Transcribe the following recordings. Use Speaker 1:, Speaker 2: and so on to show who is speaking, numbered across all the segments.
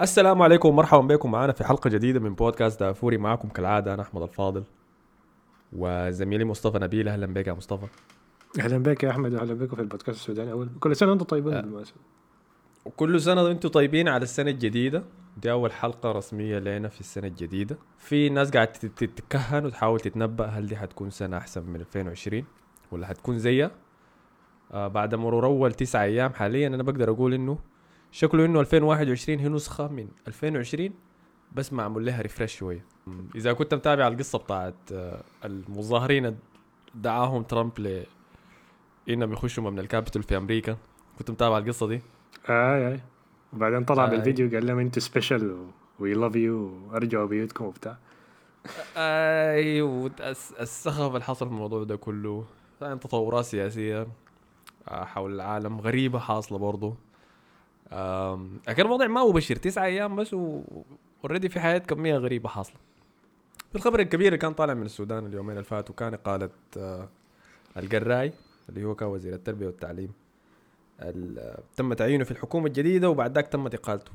Speaker 1: السلام عليكم ومرحبا بكم. معنا في حلقة جديدة من بودكاست دافوري. معكم كالعادة أنا أحمد الفاضل وزميلي مصطفى نبيل. أهلا بك يا مصطفى.
Speaker 2: أهلا بك يا أحمد. واهلا بكم في البودكاست السوداني أول كل سنة وأنتم طيبين. بالمناسبه
Speaker 1: وكل سنة وأنتم طيبين على السنة الجديدة. دي أول حلقة رسمية لنا في السنة الجديدة. في ناس قاعدة تت- تتكهن وتحاول تتنبأ هل دي حتكون سنة أحسن من 2020 ولا حتكون زيها. آه بعد مرور أول تسعة أيام حاليا أنا بقدر أقول إنه شكله انه 2021 هي نسخة من 2020 بس معمول لها refresh شوية. إذا كنت متابع القصة بتاعت آه، المظاهرين دعاهم ترامب ل إنهم يخشوا مبنى الكابيتول في أمريكا. كنت متابع القصة دي؟
Speaker 2: آي آي. وبعدين طلع
Speaker 1: آي.
Speaker 2: بالفيديو قال لهم أنتوا special we love you وارجعوا بيوتكم وبتاع.
Speaker 1: أيوه الس- السخف اللي حصل في الموضوع ده كله. طبعاً تطورات سياسية آه، حول العالم غريبة حاصلة برضه لكن الوضع ما هو بشر تسعة أيام بس اوريدي في حياة كمية غريبة حاصلة. الخبر الكبير اللي كان طالع من السودان اليومين اللي فاتوا كان قالت آه، القراي اللي هو كان وزير التربية والتعليم ال- آه، تم تعيينه في الحكومة الجديدة وبعد ذاك تمت إقالته.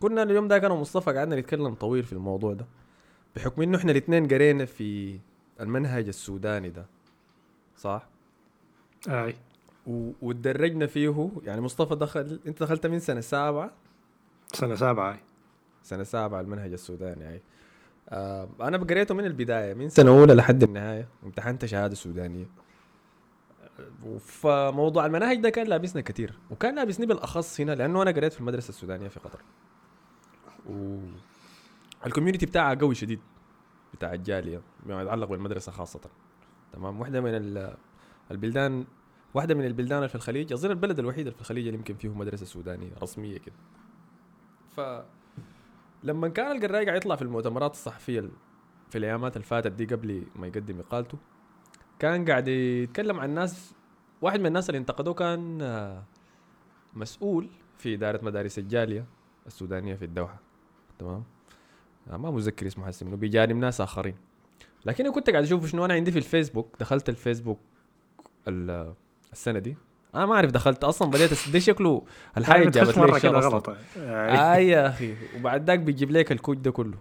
Speaker 1: كنا اليوم ده أنا ومصطفى قعدنا نتكلم طويل في الموضوع ده بحكم إنه إحنا الاثنين قرينا في المنهج السوداني ده صح؟
Speaker 2: اي
Speaker 1: و- وتدرجنا فيه يعني مصطفى دخل انت دخلت من سنة سابعة؟
Speaker 2: سنة سابعة اي.
Speaker 1: سنة سابعة المنهج السوداني يعني آه أنا قريته من البداية من سنة أولى لحد النهاية. امتحنت شهادة سودانية. فموضوع المناهج ده كان لابسنا كثير وكان لابسني بالأخص هنا لأنه أنا قريت في المدرسة السودانية في قطر. و الكوميونتي بتاعها قوي شديد بتاع الجالية بما يتعلق بالمدرسة خاصة. تمام؟ واحدة من ال- البلدان واحدة من البلدان في الخليج أظن البلد الوحيد اللي في الخليج اللي يمكن فيه مدرسة سودانية رسمية كده. ف لما كان القراي قاعد يطلع في المؤتمرات الصحفية ال- في الأيامات اللي فاتت دي قبل ما يقدم إقالته كان قاعد يتكلم عن ناس واحد من الناس اللي انتقدوه كان آه، مسؤول في إدارة مدارس الجالية السودانية في الدوحة. تمام؟ آه، ما متذكر اسمه حسي منه بجانب ناس آخرين. لكن أنا كنت قاعد أشوف شنو أنا عندي في الفيسبوك. دخلت الفيسبوك ال- السنة دي. أنا ما أعرف دخلت أصلا بديت ده شكله
Speaker 2: الحاجة
Speaker 1: جابت لي
Speaker 2: كده. غلط. اي
Speaker 1: اي يا أخي. وبعد ذاك بيجيب لك الكود ده كله.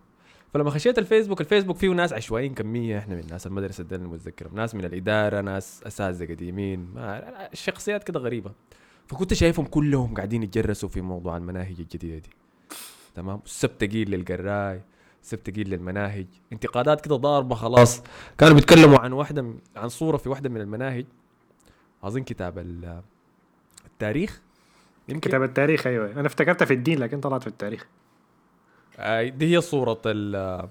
Speaker 1: فلما خشيت الفيسبوك الفيسبوك فيه ناس عشوائيين كمية. إحنا من ناس المدرسة ده اللي متذكر ناس من الإدارة ناس أساتذة قديمين. ما شخصيات كده غريبة. فكنت شايفهم كلهم قاعدين يتجرسوا في موضوع المناهج الجديدة دي. تمام؟ السب تقيل للقراي سب تقيل للمناهج. انتقادات كده ضاربة خلاص. كانوا بيتكلموا عن واحدة عن صورة في واحدة من المناهج. اظن كتاب ال- التاريخ. يمكن
Speaker 2: كتاب التاريخ أيوه. أنا افتكرتها في الدين لكن طلعت في التاريخ.
Speaker 1: آه، دي هي صورة ال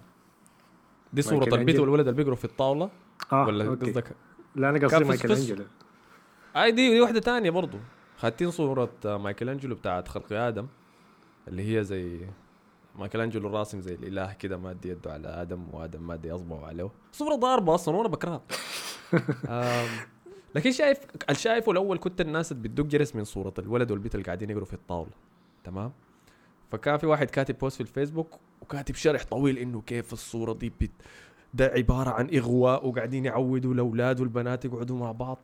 Speaker 1: دي صورة البيت. والولد اللي بيقروا في الطاولة؟
Speaker 2: آه
Speaker 1: ولا. قصدك
Speaker 2: لا
Speaker 1: أنا
Speaker 2: قصدي مايكل انجلو
Speaker 1: اي دي دي واحدة تانية برضو. خاتين صورة آه، مايكل انجلو بتاعت خلق آدم اللي هي زي مايكل انجلو راسم زي الإله كده مادي يده على آدم وآدم مادي اصبعه عليه. صورة ضاربة أصلا وأنا بكرهها. لكن شايف الشايفه الأول كنت الناس بتدق جرس من صورة الولد والبنت اللي قاعدين يقروا في الطاولة؟ تمام؟ فكان في واحد كاتب بوست في الفيسبوك وكاتب شرح طويل إنه كيف الصورة دي بت... ده عبارة عن إغواء وقاعدين يعودوا الأولاد والبنات يقعدوا مع بعض.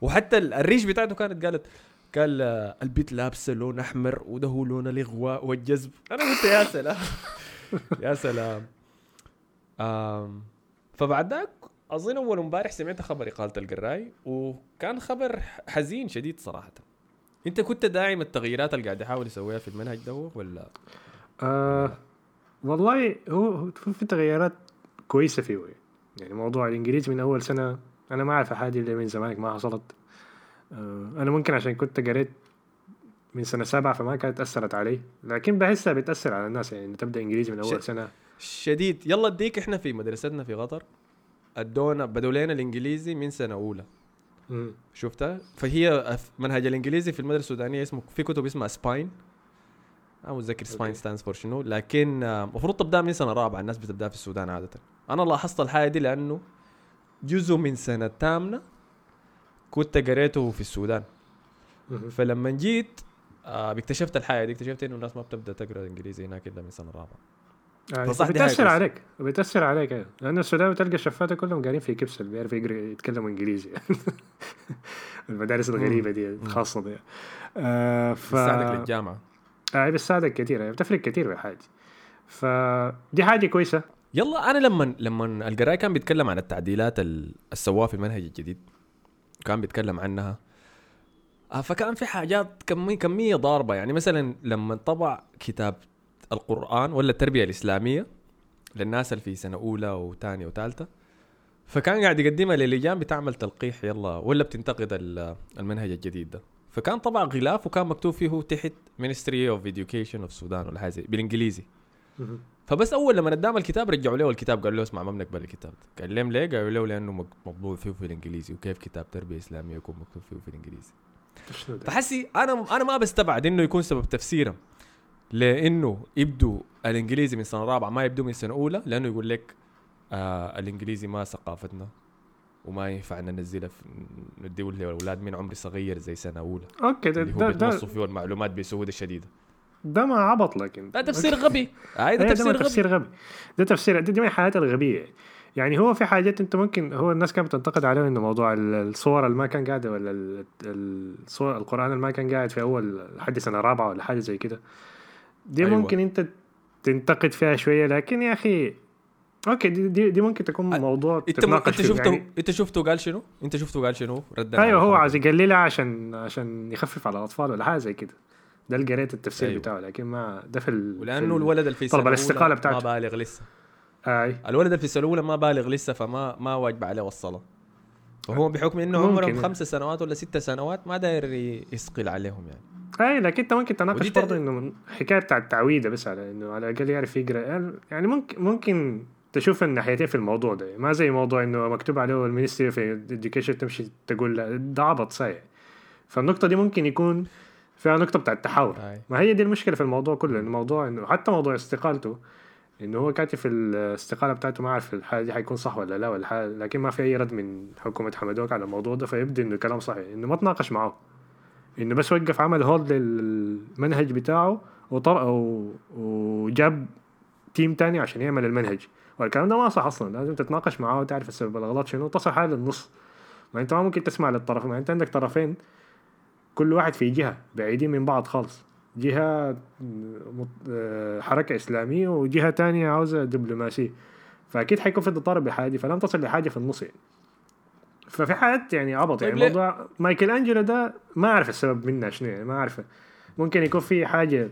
Speaker 1: وحتى ال- الريش بتاعته كانت قالت قال آه، البيت لابسه لون أحمر وده هو لون الإغواء والجذب. أنا قلت يا سلام. يا سلام. فبعد ذاك أظن أول امبارح سمعت خبر اقاله القراي وكان خبر حزين شديد صراحة. أنت كنت داعم التغييرات اللي قاعد يحاول يسويها في المنهج ده ولا؟
Speaker 2: آه والله هو في تغيرات كويسة فيه. يعني موضوع الإنجليزي من أول سنة أنا ما أعرف حاجة اللي من زمانك ما حصلت. آه أنا ممكن عشان كنت قريت من سنة سبعة فما كانت أثرت علي لكن بحسها بتأثر على الناس. يعني تبدأ إنجليزي من أول
Speaker 1: ش-
Speaker 2: سنة.
Speaker 1: شديد. يلا اديك إحنا في مدرستنا في قطر ادونا بدوا لنا الإنجليزي من سنة
Speaker 2: أولى.
Speaker 1: شفتها فهي منهج الإنجليزي في المدرسة السودانية اسمه في كتب اسمها سباين أنا متذكر سباين. stands for شنو لكن آه، المفروض تبدأ من سنة رابعة الناس بتبدأ في السودان عادة أنا لاحظت الحاجة دي لأنه جزء من سنة تامنة كنت قريته في السودان. فلما جيت آه اكتشفت الحاجة دي اكتشفت إنه الناس ما بتبدأ تقرأ انجليزي هناك إلا من سنة رابعة
Speaker 2: آه،
Speaker 1: حاجة
Speaker 2: بتأثر
Speaker 1: كويسة.
Speaker 2: عليك بتأثر عليك أيوة. لأن السودان بتلقى الشفاتة كلهم قاعدين في كبسل بيعرفوا يقرأ يتكلموا إنجليزي. المدارس الغريبة دي الخاصة دي. آه ف
Speaker 1: بتساعدك للجامعة.
Speaker 2: آه بتساعدك كثير بتفرق كثير في حاجة فدي حاجة كويسة.
Speaker 1: يلا أنا لما لما القراي كان بيتكلم عن التعديلات ال- السواها في المنهج الجديد كان بيتكلم عنها. آه، فكان في حاجات كمية, كمية ضاربة. يعني مثلا لما طبع كتاب القرآن ولا التربية الإسلامية للناس اللي في سنة أولى وثانية وثالثة. فكان قاعد يقدمها للجان بتعمل تلقيح يلا ولا بتنتقد ال- المنهج الجديد ده. فكان طبع غلاف وكان مكتوب فيه تحت Ministry of Education of Sudan ولا حاجة زي- بالإنجليزي. فبس أول لما ادام الكتاب رجعوا له الكتاب قالوا له اسمع ما بنقبل الكتاب. قال لهم ليه؟ قالوا له لأنه مطبوع فيه في الإنجليزي. وكيف كتاب تربية إسلامية يكون مكتوب فيه في
Speaker 2: الإنجليزي؟
Speaker 1: فحسي أنا أنا ما بستبعد إنه يكون سبب تفسيرهم. لأنه يبدوا الإنجليزي من سنة رابعة ما يبدوا من سنة أولى لأنه يقول لك آه الإنجليزي ما ثقافتنا وما ينفع ننزلها في نديه للأولاد من عمر صغير زي سنة أولى.
Speaker 2: أوكي ده
Speaker 1: اللي هو
Speaker 2: ده, ده,
Speaker 1: فيه المعلومات بسهولة شديدة.
Speaker 2: ده ما عبط لكن.
Speaker 1: ده تفسير غبي. هاي ده
Speaker 2: أيوة،
Speaker 1: تفسير غبي
Speaker 2: تفسير غبي. ده تفسير دي, دي من الحاجات الغبية. يعني هو في حاجات أنت ممكن هو الناس كانت بتنتقد عليه إنه موضوع ال- الصور اللي ما كان قاعدة ولا ال- الصور القرآن اللي ما كان قاعد في أول لحد سنة رابعة ولا حاجة زي كده. دي
Speaker 1: أيوة.
Speaker 2: ممكن أنت تنتقد فيها شوية لكن يا أخي okay دي, دي, دي ممكن تكون موضوع
Speaker 1: أنت م... انت شفته
Speaker 2: يعني
Speaker 1: أنت شفته قال شنو؟ أنت شفته قال شنو؟ ردا أيوه
Speaker 2: هو عايز. يقللها عشان عشان يخفف على الأطفال ولا حاجة زي كده ده اللي قريت التفسير
Speaker 1: أيوة.
Speaker 2: بتاعه لكن ما ده في ال... ولأنه
Speaker 1: الولد اللي في
Speaker 2: طلب
Speaker 1: أولى
Speaker 2: بتاعته.
Speaker 1: ما بالغ لسه
Speaker 2: أي
Speaker 1: الولد اللي في سنه اولى ما بالغ لسه فما ما واجب عليه الصلاه فهو بحكم
Speaker 2: إنه.
Speaker 1: عمرهم خمس سنوات ولا ست سنوات ما داير يثقل عليهم يعني
Speaker 2: اي لكن انت ممكن تناقش برضه إنه من حكاية بتاع التعويده بس على إنه على الأقل يعرف يقرأ. يعني ممكن ممكن تشوف الناحيتين في الموضوع ده. ما زي موضوع إنه مكتوب عليه ال ministry of education تمشي تقول لا ده عبط صايع فالنقطة دي ممكن يكون فيها نقطة بتاع التحاور. ما هي دي المشكلة في الموضوع كله إنه موضوع إنه حتى موضوع استقالته إنه هو كاتب في الاستقالة بتاعته ما اعرف الحاجة دي حيكون صح ولا لا ولا لكن ما في أي رد من حكومة حمدوك على الموضوع ده فيبدو إنه كلام صحيح إنه ما تناقش معه. انه بس وقف عمل هولد للمنهج بتاعه و... وجاب تيم تاني عشان يعمل المنهج. والكلام ده ما صح أصلا. لازم تتناقش معاه وتعرف السبب. الغلط شنو؟ تصل حاله للنص ما أنت ما ممكن تسمع للطرف. ما أنت عندك طرفين. كل واحد في جهة بعيدين من بعض خالص. جهة آه، حركة إسلامية وجهة تانية عاوزة دبلوماسية. فأكيد حيكون في تضارب بحاجه فلم تصل لحاجة في النص يعني. ففي حاجات يعني عبط
Speaker 1: طيب
Speaker 2: يعني
Speaker 1: ليه؟
Speaker 2: موضوع مايكل أنجلو ده ما أعرف السبب منها شنو يعني ما اعرف ممكن يكون في حاجة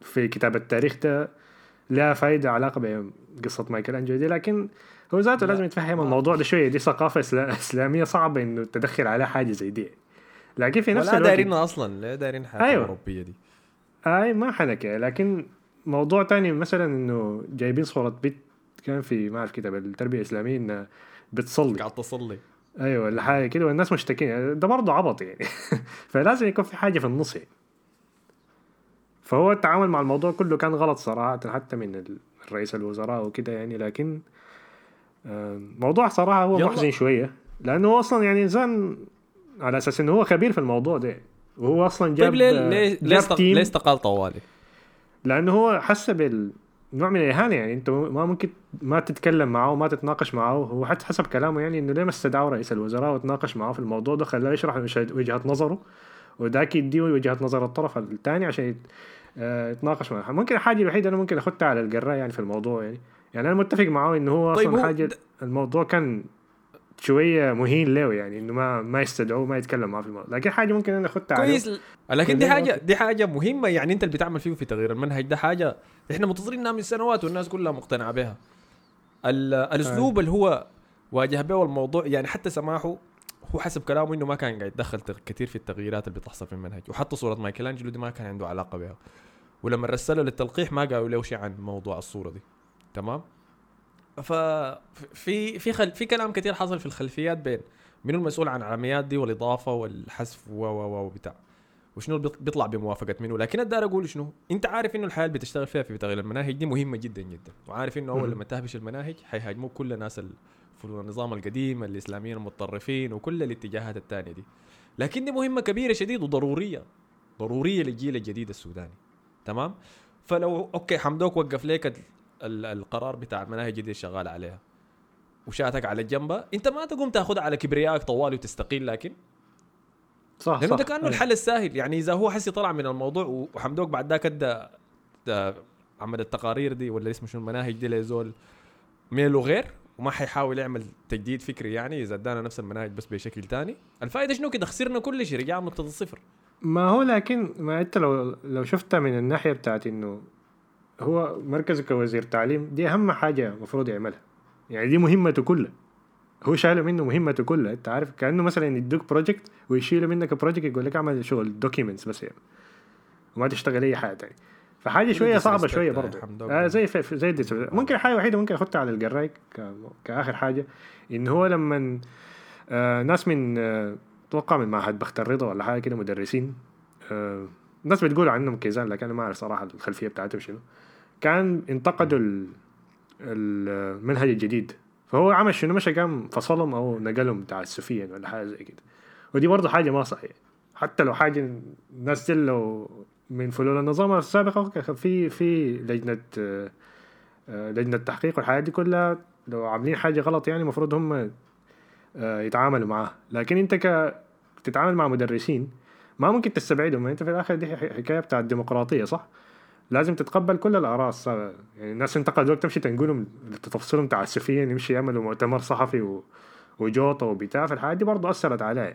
Speaker 2: في كتاب التاريخ ده لها فايدة علاقة بقصة مايكل أنجلو دي لكن هو ذاته
Speaker 1: لا.
Speaker 2: لازم يتفهم الموضوع ده شوية. دي ثقافة إسلا- إسلامية صعبة إنه تدخل عليها حاجة زي دي. لكن في نفس الوقت
Speaker 1: دايرينها أصلا لا دايرين حياه
Speaker 2: أيوة.
Speaker 1: الأوروبية دي.
Speaker 2: أي ما حنكة. لكن موضوع تاني مثلا إنه جايبين صورة بنت كان في ما أعرف كتاب التربية الإسلامية انها بتصلي.
Speaker 1: قاعد تصلي.
Speaker 2: أيوه ولا حاجة كده والناس مشتكين. ده برضه عبط يعني. فلازم يكون في حاجة في النص يعني. فهو التعامل مع الموضوع كله كان غلط صراحة حتى من الرئيس الوزراء وكده يعني. لكن موضوع صراحة هو. محزن شوية. لأنه هو أصلا يعني إنسان على أساس إنه هو خبير في الموضوع ده. وهو أصلا جاب
Speaker 1: طيب ليه ليه ليه استقال طوالي؟
Speaker 2: لأنه هو حس بال نوع من الإهانة يعني أنت ما ممكن ما تتكلم معه وما تتناقش معه. هو حتى حسب كلامه يعني إنه ليه ما استدعوا رئيس الوزراء وتناقش معه في الموضوع ده؟ خلاه يشرح وجهه نظره. وذاك يديه وجهه نظر الطرف الثاني عشان آه، يتناقش معه. ممكن الحاجة الوحيدة أنا ممكن اخدها على القراء يعني في الموضوع يعني. يعني أنا متفق معه إنه هو
Speaker 1: طيب
Speaker 2: أصلا
Speaker 1: هو حاجة
Speaker 2: الموضوع كان شوية مهين له يعني إنه ما ما يستدعوه ما يتكلم معه في الموضوع. لكن حاجة ممكن أنا عليه.
Speaker 1: كويس. لكن دي
Speaker 2: حاجة.
Speaker 1: دي حاجة مهمة يعني أنت اللي بتعمل فيه في تغيير المنهج. ده حاجة إحنا منتظرينها من سنوات والناس كلها مقتنعة بها. ال- الأسلوب اللي هو واجه به الموضوع يعني حتى سماحه هو حسب كلامه إنه ما كان قاعد يتدخل كثير في التغييرات اللي بتحصل في المنهج. وحتى صورة مايكل انجلو دي ما كان عنده علاقة بها. ولما رسله للتلقيح ما قالوا له شيء عن موضوع الصورة دي. تمام؟ ففي في خل في كلام كثير حصل في الخلفيات بين منو المسؤول عن العمليات دي والإضافة والحذف و و و بتاع وشنو بيطلع بموافقة منه لكن الدار أقول شنو؟ أنت عارف إنه الحياة اللي بتشتغل فيها في تغيير المناهج دي مهمة جدا جدا. وعارف إنه
Speaker 2: أول.
Speaker 1: لما تهبش المناهج حيهاجموك كل الناس ال- في النظام القديم الإسلاميين المتطرفين وكل الاتجاهات الثانية دي. لكن دي مهمة كبيرة شديد وضرورية. ضرورية للجيل الجديد السوداني. تمام؟ فلو okay حمدوك وقف لك ال- القرار بتاع المناهج الجديده شغال عليها. وشاتك على الجنبة انت ما تقوم تاخذها على كبريائك طوالي وتستقيل لكن
Speaker 2: صح
Speaker 1: لأنه
Speaker 2: صح.
Speaker 1: ده كأنه
Speaker 2: أي.
Speaker 1: الحل السهل. يعني إذا هو حسي طلع من الموضوع وحمدوك بعد ذاك أدى عمل التقارير دي ولا اسمه شنو المناهج دي لزول ميله غير وما حيحاول يعمل تجديد فكري يعني إذا ادانا نفس المناهج بس بشكل تاني. الفائدة شنو؟ كده خسرنا كل شيء رجعنا نقطه الصفر
Speaker 2: ما هو لكن ما انت لو لو شفتها من الناحية بتاعت إنه هو مركزه كوزير تعليم دي أهم حاجة المفروض يعملها. يعني دي مهمته كلها. هو شايله منه مهمته كلها. أنت عارف كأنه مثلا يدوك project ويشيله منك project يقول لك اعمل شغل documents بس يعني. وما تشتغل أي حاجة تاني فحاجة
Speaker 1: شوية
Speaker 2: صعبة
Speaker 1: شوية
Speaker 2: برضه. آه زي في زي ممكن الحاجة الوحيده ممكن اخدها على الجراي ك- كآخر حاجة. إن هو لما آه ناس من آه أتوقع من معهد بخت الرضا ولا حاجة كده مدرسين آه الناس بتقول عنهم كيزان لكن أنا ما أعرف صراحة الخلفية بتاعتهم شنو. كان انتقدوا ال- المنهج الجديد. فهو عمل شنو؟ مشى قام فصلهم أو نقلهم تعسفيا ولا حاجة زي كده. ودي برضه حاجة ما صحيحة. حتى لو حاجة الناس لو من فلول النظام السابق في في لجنة آه، آه، لجنة تحقيق والحاجات دي كلها لو عاملين حاجة غلط يعني المفروض هم آه، يتعاملوا معاها. لكن انت ك تتعامل مع مدرسين ما ممكن تستبعدهم. انت في الآخر دي حكاية بتاعت الديمقراطية صح؟ لازم تتقبل كل الآراء يعني الناس انتقدوك تمشي تنقلهم تفصلهم تعسفيا يمشي يعملوا مؤتمر صحفي و... وجوطة وبتاع فالحاجات دي برضه أثرت علي.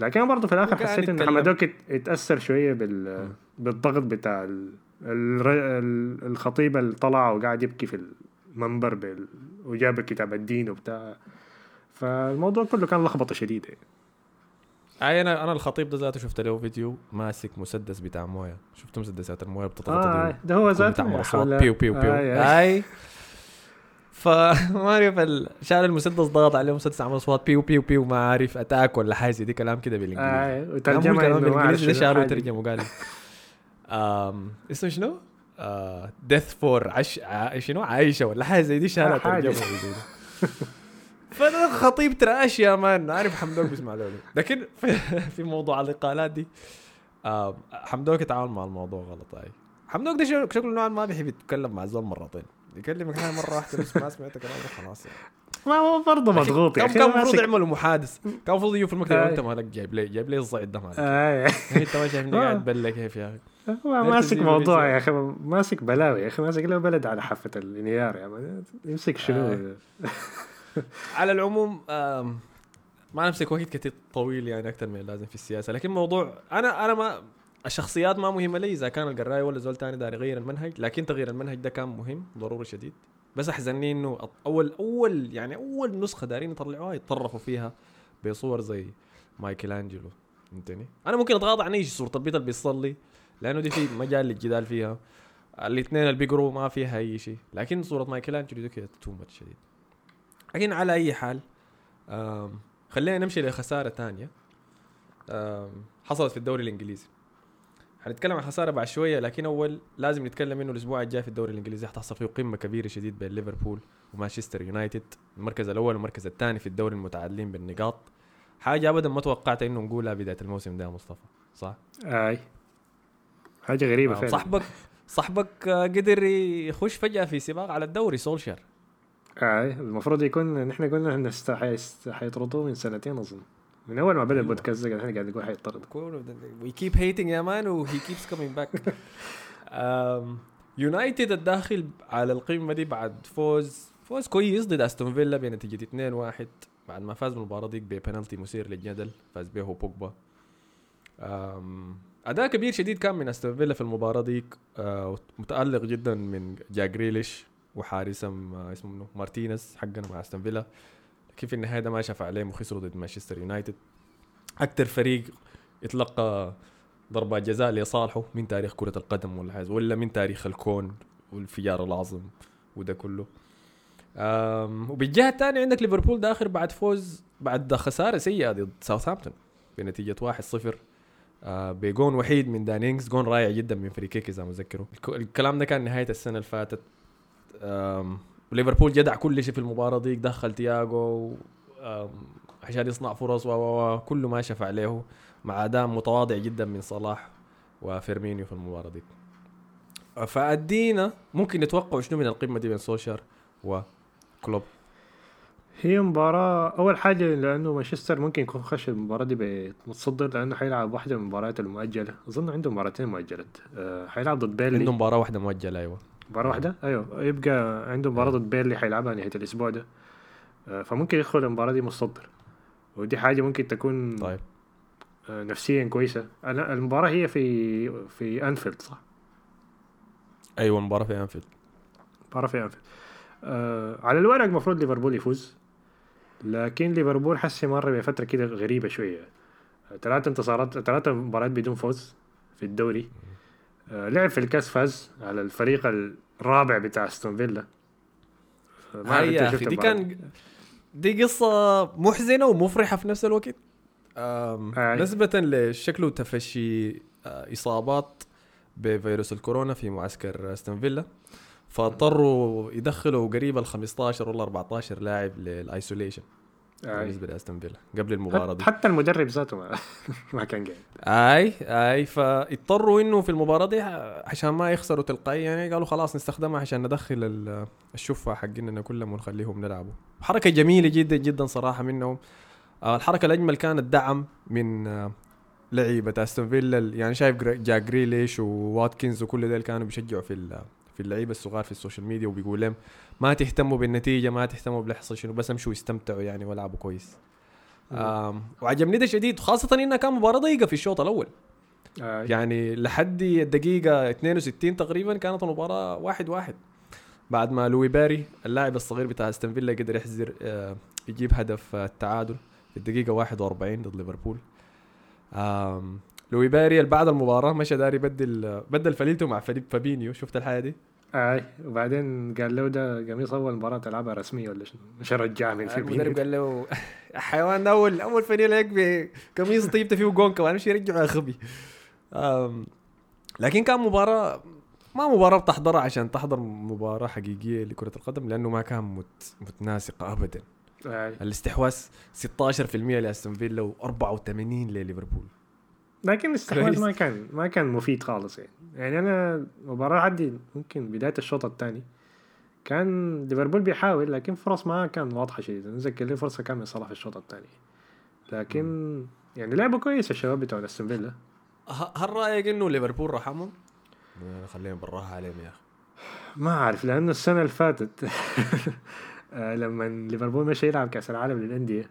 Speaker 2: لكن برضه في
Speaker 1: الآخر
Speaker 2: حسيت
Speaker 1: إن.
Speaker 2: حمدوك ات- اتاثر شوية بال بالضغط بتاع ال... ال- الخطيب اللي طلع وقاعد يبكي في المنبر بال... وجاب كتاب الدين وبتاع. فالموضوع كله كان لخبطة شديدة.
Speaker 1: أي أنا أنا الخطيب ده ذاته شفت له فيديو ماسك مسدس بتاع موية. شفت مسدسات الموية بتضغط
Speaker 2: آه ده هو ذاته
Speaker 1: بيو بيو بيو.
Speaker 2: آي.
Speaker 1: اي فما أعرف ال- شال المسدس ضغط عليه مسدس عمل اصوات بيو بيو بيو. ما عارف أتاك ولا حاجة زي دي كلام كده بالإنجليزي.
Speaker 2: آه
Speaker 1: كلام
Speaker 2: وترجمة
Speaker 1: كلام بالإنجليزي ده
Speaker 2: حاجة.
Speaker 1: وترجم وقال اسمه شنو؟ death for عش شنو؟ عايشة ولا حاجة زي دي شالها
Speaker 2: آه،.
Speaker 1: ترجمة فده خطيب trash يا man عارف حمدوك بيسمع له لكن في, في موضوع الإقالات دي حمدوك يتعامل مع الموضوع غلط هاي حمدوك ده شكله نوعا ما بيحب يتكلم مع الزول مرتين. يكلمك هاي مرة واحدة بس ما سمعت كلامه خلاص. يعني.
Speaker 2: ما هو برضه مضغوط
Speaker 1: كان كان المفروض يعملوا محادث كان المفروض يجوا في المكتب
Speaker 2: آه.
Speaker 1: أنت مالك جايب لي جايب لي الصعيد ده مالك؟
Speaker 2: آه
Speaker 1: أنت ما شايفني
Speaker 2: آه.
Speaker 1: قاعد بلك كيف يا أخي؟
Speaker 2: هو ماسك موضوع يا أخي ماسك بلاوي يا أخي ماسك له بلد على حافة الانهيار يا مان يمسك شنو؟
Speaker 1: على العموم ما نمسك وقت كثير طويل يعني أكثر من اللازم في السياسة لكن موضوع أنا أنا ما الشخصيات ما مهمة لي إذا كان القراي ولا زول تاني داري يغير المنهج لكن تغيير المنهج ده كان مهم ضروري شديد بس أحزنني إنه أول أول يعني أول نسخة دارين يطلعوها يتطرفوا فيها بصور زي مايكل أنجلو فهمتني؟ أنا ممكن أتغاضى عن أي صورة البيت اللي بيصلي لأنه دي في مجال للجدال فيها الإثنين اللي بيقروا ما فيها أي شيء لكن صورة مايكل أنجلو دي كده too much شديد لكن على أي حال خلينا نمشي لخسارة ثانية حصلت في الدوري الإنجليزي. حنتكلم عن خسارة بعد شوية لكن أول لازم نتكلم إنه الأسبوع الجاي في الدوري الإنجليزي حتحصل فيه قمة كبيرة شديد بين ليفربول ومانشستر يونايتد. المركز الأول والمركز الثاني في الدوري المتعادلين بالنقاط. حاجة ابدا ما توقعت إنه نقولها بداية الموسم ده يا مصطفى صح؟
Speaker 2: أي. حاجة غريبة
Speaker 1: آه،
Speaker 2: فعلا.
Speaker 1: صاحبك صاحبك آه، قدر يخش فجأة في سباق على الدوري سولشر
Speaker 2: اي المفروض يكون نحن قلنا حيست- حيطردوه من سنتين أظن. من أول ما بدأ
Speaker 1: أيوة.
Speaker 2: البودكاست ده إحنا قاعد نقول حيطرد.
Speaker 1: we keep hating يا man و he keeps coming back يونايتد الداخل على القمة دي بعد فوز فوز كويس ضد استون فيلا بنتيجة 2-1 بعد ما فاز بالمباراة ديك ببنالتي مثير للجدل فاز به بوجبا. أم، أداء كبير شديد كان من استون فيلا في المباراة ديك. آه، متالق جدا من جاك جريليش وحارسهم آه، اسمه منو؟ مارتينيز حقنا مع استون فيلا لكن في النهاية ده ما شاف عليهم وخسروا ضد مانشستر يونايتد أكثر فريق يتلقى ضربات جزاء لصالحه من تاريخ كرة القدم ولا حاجة ولا من تاريخ الكون والانفجار العظيم وده كله. وبالجهة الثانية عندك ليفربول داخل بعد فوز بعد خسارة سيئة ضد ساوثهامبتون بنتيجة 1-0 آه بجون وحيد من داني إنجز جون رائع جدا من free kick إذا متذكره. الك- الكلام ده كان نهاية السنة اللي فاتت. آم، وليفربول جدع كل شيء في المباراة دي. دخل تياجو عشان يصنع فرص و- و و- كله ما شفع له مع أداء متواضع جدا من صلاح وفيرمينيو في المباراة دي. فأدينا ممكن نتوقع شنو من القمة دي بين سولشر وكلوب
Speaker 2: هي مباراة أول حاجة لأنه مانشستر ممكن يكون خش المباراة دي بمتصدر لأنه حيلعب واحدة من المباريات المؤجلة. أظن عنده مباراتين مؤجلات. أه حيلعب ضد بيرنلي.
Speaker 1: عنده مباراة واحدة مؤجلة أيوه.
Speaker 2: مباراة واحدة؟ أيوه. يبقى عنده مباراة ضد بيرنلي حيلعبها نهاية الأسبوع ده. أه فممكن يدخل المباراة دي متصدر. ودي حاجة ممكن تكون
Speaker 1: طيب.
Speaker 2: آه، نفسيا كويسة. أنا المباراة هي في في أنفيلد صح؟
Speaker 1: أيوه مباراة في أنفيلد.
Speaker 2: مباراة في أنفيلد. آه على الورق المفروض ليفربول يفوز. لكن ليفربول حسي مر بفترة كده غريبة شوية. آه، ثلاثة انتصارات ثلاثة مباريات بدون فوز في الدوري. آه لعب في الكاس فاز على الفريق الرابع بتاع أستون فيلا. آه، ما
Speaker 1: يا أخي دي كان دي قصة محزنة ومفرحة في نفس الوقت. آم،
Speaker 2: آي.
Speaker 1: نسبة لشكله تفشي آه، إصابات بفيروس الكورونا في معسكر أستون فيلا. فاضطروا يدخلوا قريب ال 15 ولا 14 لاعب لل isolation.
Speaker 2: آه.
Speaker 1: بالنسبة لأستون فيلا قبل المباراة دي.
Speaker 2: حتى المدرب ذاته ما, ما كان قاعد.
Speaker 1: آي آي فاضطروا إنه في المباراة دي عشان ما يخسروا تلقائيا يعني قالوا خلاص نستخدمها عشان ندخل ال- الشفع حقنا كلهم ونخليهم نلعبوا. حركة جميلة جدا جدا صراحة منهم. آه، الحركة الأجمل كانت دعم من آه، لعيبة أستون فيلا يعني شايف جاك جريليش وواتكنز وكل دول كانوا بيشجعوا في في اللعيبة الصغار في ال social media وبيقول لهم ما تهتموا بالنتيجة ما تهتموا باللي يحصل شنو بس امشوا يستمتعوا يعني والعبوا كويس. وعجبني ده شديد خاصة انها كان مباراة ضيقة في الشوط الأول.
Speaker 2: آه.
Speaker 1: يعني لحد الدقيقة 62 تقريبا كانت المباراة واحد واحد. بعد ما لوي باري اللاعب الصغير بتاع أستون فيلا قدر يحرز آه، يجيب هدف آه، التعادل في الدقيقة 41 ضد ليفربول. لوي باري بعد المباراة مشى داير يبدل يبدل فنيلته مع فابينيو. شفت الحاجة دي؟
Speaker 2: اي وبعدين قال له ده قميص اول مباراة تلعبها رسمية ولا شنو؟ مش رجع من
Speaker 1: المدرب
Speaker 2: فابينيو
Speaker 1: قال له حيوان أول أول فنيل هيك بقميص طيبته فيه جون كمان مش يرجعه يا خبي لكن كان مباراة ما مباراة بتحضرها عشان تحضر مباراة حقيقية لكرة القدم لأنه ما كان مت متناسقة أبدا
Speaker 2: آي.
Speaker 1: الاستحواذ 16% لأستون فيلا و84 لليفربول
Speaker 2: لكن الاستحواذ. ما كان ما كان مفيد خالص يعني. يعني أنا مباراة عدي ممكن بداية الشوط الثاني كان ليفربول بيحاول لكن فرص ما كان واضحة شديد نتذكر لي فرصة كان من صلاح في الشوط الثاني. لكن يعني لعبوا كويس الشباب بتوع أستون فيلا.
Speaker 1: ه- هل رأيك إنه ليفربول رحمهم؟ خلينا براها عليهم يا أخي.
Speaker 2: ما أعرف لأنه السنة اللي فاتت آه، لما ليفربول مشى يلعب كأس العالم للأندية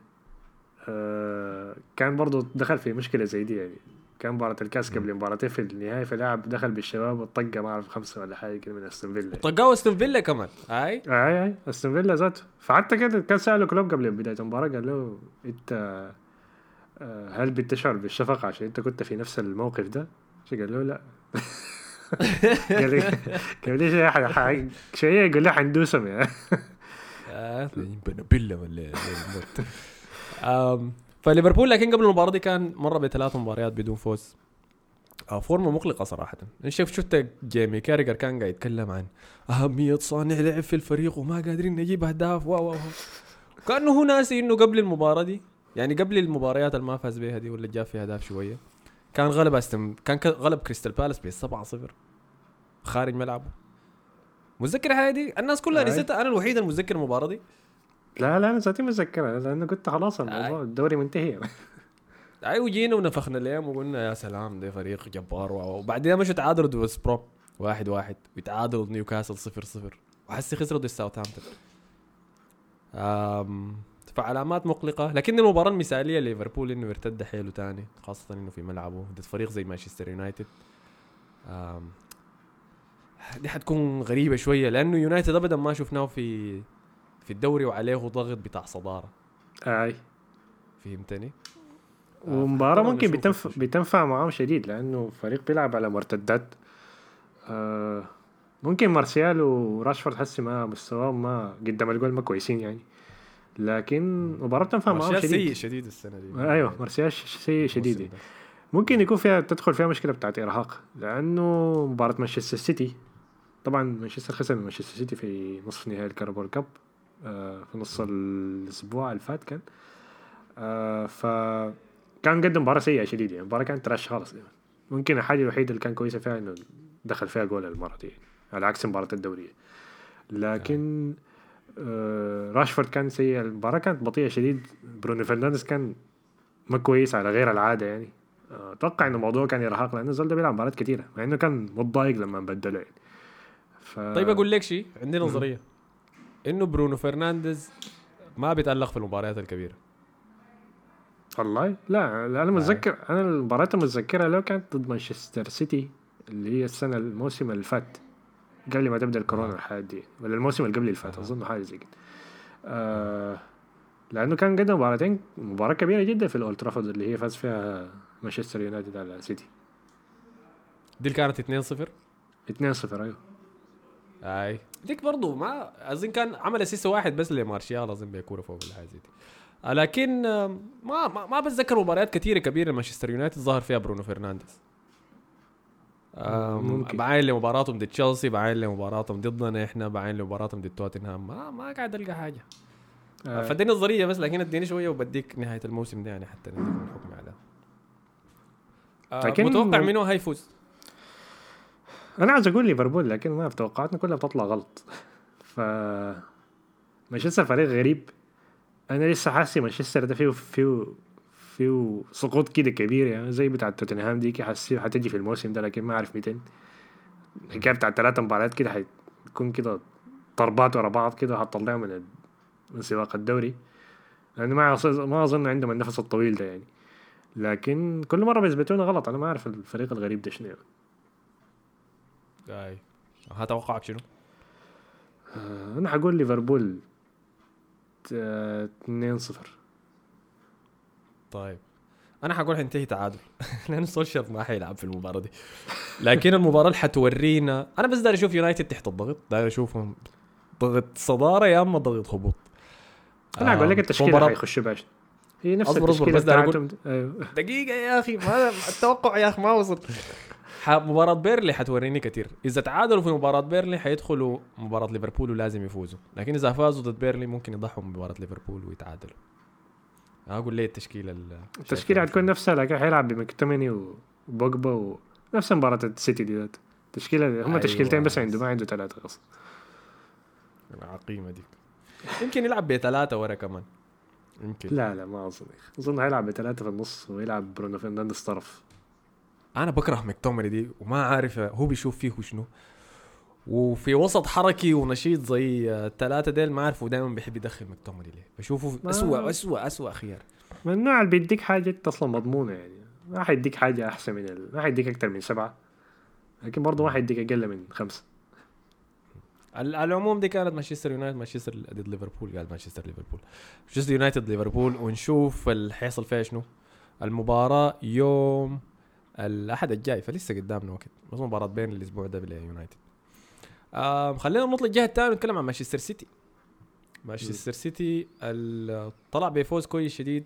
Speaker 2: آه، كان برضو دخل في مشكلة زي دي يعني. كان مباراة الكاس قبل مباراتين في النهاية فلاعب دخل بالشباب والطقة ما أعرف خمسة ولا حاجة كده من أستون فيلا.
Speaker 1: طقاوا استون فيلا كمان. اي
Speaker 2: اي اي أستون فيلا ذاته. فحتى كده كان سأله كلوب قبل بداية المباراة قال له أنت آه، هل بتشعر بالشفقة؟ عشان أنت كنت في نفس الموقف ده؟ قال له لا. قال لي قال لي شيء يقول لي حندوسهم يا
Speaker 1: آه، بنبله ولا فليفربول لكن قبل المباراة دي كان مر بثلاث مباريات بدون فوز. آه، فورمة مقلقة صراحة. شوف شفت جيمي كاريجر كان قاعد يتكلم عن أهمية صانع لعب في الفريق وما قادرين نجيب أهداف. و و. كأنه هو ناسي إنه قبل المباراة دي يعني قبل المباريات اللي ما فاز بيها دي ولا جاب فيها أهداف شوية كان غلب استم كان غلب كريستال بالاس ب 7 0 خارج ملعبه. متذكر الحاجة دي؟ الناس كلها. نسيتها. أنا الوحيد المتذكر المباراة دي.
Speaker 2: لا لا أنا ذاتي متذكرها لأنه قلت خلاص الموضوع الدوري منتهي.
Speaker 1: أي وجينا ونفخناهم وقلنا يا سلام ده فريق جبار وبعدين مشوا تعادلوا ضد ويست بروم واحد واحد. وتعادلوا ضد نيوكاسل صفر صفر. وحسي خسروا ضد ساوثهامبتون. فعلامات مقلقة. لكن المباراة المثالية ليفربول إنه يشد حيله تاني خاصة إنه في ملعبه ضد فريق زي مانشستر يونايتد. دي حتكون غريبة شوية لأنه يونايتد ابدا ما شفناه في في الدوري وعليه ضغط بتاع صدارة.
Speaker 2: أي.
Speaker 1: فهمتني؟
Speaker 2: ومباراة
Speaker 1: طبعاً
Speaker 2: ممكن بتنفع بتنفع معاهم شديد لأنه فريق بيلعب على مرتدات. آه ممكن مارسيال وراشفورد حسي ما مستواهم ما قدام الجول ما كويسين يعني. لكن مباراة بتنفع معاهم
Speaker 1: مارسيال سيء
Speaker 2: شديد
Speaker 1: شديد السنة دي.
Speaker 2: أيوه مارسيال ش- سيء شديد. ممكن يكون فيها تدخل فيها مشكلة بتاعت إرهاق لأنه مباراة مانشستر سيتي. طبعا مانشستر خسر من مانشستر سيتي في نصف نهائي ال Carabao Cup آه في نص الأسبوع اللي فات كان. آه فكان قدم مباراة سيئة شديد يعني المباراه كانت تراش خالص. يعني. ممكن الحاجة الوحيدة اللي كان كويسة فيها إنه دخل فيها جول المرة دي يعني. على عكس مباراة الدورية. لكن آه، راشفورد كان سيء. المباراة كانت بطيئة شديد. برونو فرنانديز كان ما كويس على غير العادة يعني. آه، أتوقع إنه الموضوع كان يرهق لأنه زول ده بيلعب مباريات كثيرة مع إنه كان متضايق لما بدله يعني. ف...
Speaker 1: طيب أقول لك شيء عندي نظرية. إنه برونو فرنانديز ما بيتألق في المباريات الكبيرة.
Speaker 2: والله لا لا أنا متذكر أنا المباراة المتذكرة له كانت ضد مانشستر سيتي اللي هي السنة الموسم اللي فات قبل ما تبدأ الكورونا الحياة دي ولا الموسم اللي قبل اللي فات أظن حاجة زي كده. آه لأنه كان قدم مباراتين مباراة كبيرة جدا في الأولد ترافورد اللي هي فاز فيها مانشستر يونايتد على سيتي.
Speaker 1: دي اللي كانت 2-0
Speaker 2: 2-0 أيوه.
Speaker 1: أي. ديك برضو ما أظن كان عمل assist واحد بس لمارسيال أظن بي كورة فوق ولا حاجة زي دي. آه، لكن آه، ما ما, ما بتذكر مباريات كثيره كبيرة مانشستر يونايتد ظهر فيها برونو فرنانديز. بعين لمباراتهم ضد تشيلسي بعين لمباراتهم ضدنا إحنا بعين لمباراتهم ضد توتنهام. ما ما قاعد ألقى حاجة.
Speaker 2: آه.
Speaker 1: فدي نظريه بس لكن اديني شوية وبديك نهاية الموسم ده يعني حتى نديك الحكم على. آه متوقع منو هيفوز؟
Speaker 2: أنا عايز أقول ليفربول لكن ما في توقعاتنا كلها بتطلع غلط. ف مانشستر فريق غريب. أنا لسه حاسس مانشستر ده فيه فيه فيه سقوط كده كبير يعني زي بتاع توتنهام ديك حاسس حتجي في الموسم ده لكن ما أعرف متى الحكاية بتاع ثلاثة مباريات كده حتكون كده ضربات ورا بعض كده هتطلعهم من من سباق الدوري. لأنه ما أص- ما أظن عندهم النفس الطويل ده يعني. لكن كل مرة بيثبتونا غلط. أنا ما أعرف الفريق الغريب ده شنو يعني.
Speaker 1: أي. هتوقعك شنو؟
Speaker 2: آه، أنا حقول ليفربول آه، 2-0
Speaker 1: طيب. أنا حقول حينتهي تعادل. لأنه سولشر ما حيلعب في المباراة دي. لكن المباراة اللي حتورينا أنا بس داير أشوف يونايتد تحت الضغط. داير أشوفهم ضغط صدارة يا أما ضغط هبوط.
Speaker 2: أنا أقول لك التشكيلة
Speaker 1: مباراة-
Speaker 2: حيخشوا باش هي نفس
Speaker 1: أصبر- أصبر،
Speaker 2: التشكيلة
Speaker 1: بس أقول-
Speaker 2: أيوه.
Speaker 1: دقيقة يا أخي ما التوقع يا أخي ما وصل. مباراة بيرنلي حتوريني كثير، إذا تعادلوا في مباراة بيرنلي حيدخلوا مباراة ليفربول ولازم يفوزوا، لكن إذا فازوا ضد بيرنلي ممكن يضحوا بمباراة ليفربول ويتعادلوا. أقول ليه التشكيلة ال-
Speaker 2: التشكيله حتكون نفسها لكن حيلعب بمكتوميني وبوجبا ونفس مباراه السيتي دي ذات. تشكيله هم
Speaker 1: أيوة.
Speaker 2: تشكيلتين بس عنده ما عنده ثلاثة أصلا
Speaker 1: العقيمة ديك. يمكن يلعب بثلاثة ورا كمان. يمكن
Speaker 2: لا لا ما أظن أظن هيلعب بثلاثة في النص ويلعب برونو فرنانديز طرف
Speaker 1: أنا بكره مكتومري دي وما عارف هو بيشوف فيه شنو. وفي وسط حركي ونشيط زي الثلاثة ديل ما عارفه دائما بيحب يدخل مكتومري ليه بشوفه
Speaker 2: ما-
Speaker 1: أسوأ أسوأ أسوأ خيار.
Speaker 2: من النوع اللي بيديك حاجة أنت أصلا مضمونة يعني. ما حيديك حاجة أحسن من ال... ما حيديك أكثر من سبعة. لكن برضه ما حيديك أقل من خمسة.
Speaker 1: على العموم دي كانت مانشستر يونايتد مانشستر ضد ليفربول قال مانشستر ليفربول. مانشستر يونايتد ليفربول ونشوف اللي حيحصل فيها شنو. المباراة يوم الأحد الجاي فلسه قدامنا وقت. بس مباراة بين الأسبوع ده بلا يونايتد. آه خلينا نطلع الجهة الثانية ونتكلم عن مانشستر سيتي. مانشستر سيتي طلع بفوز كويس شديد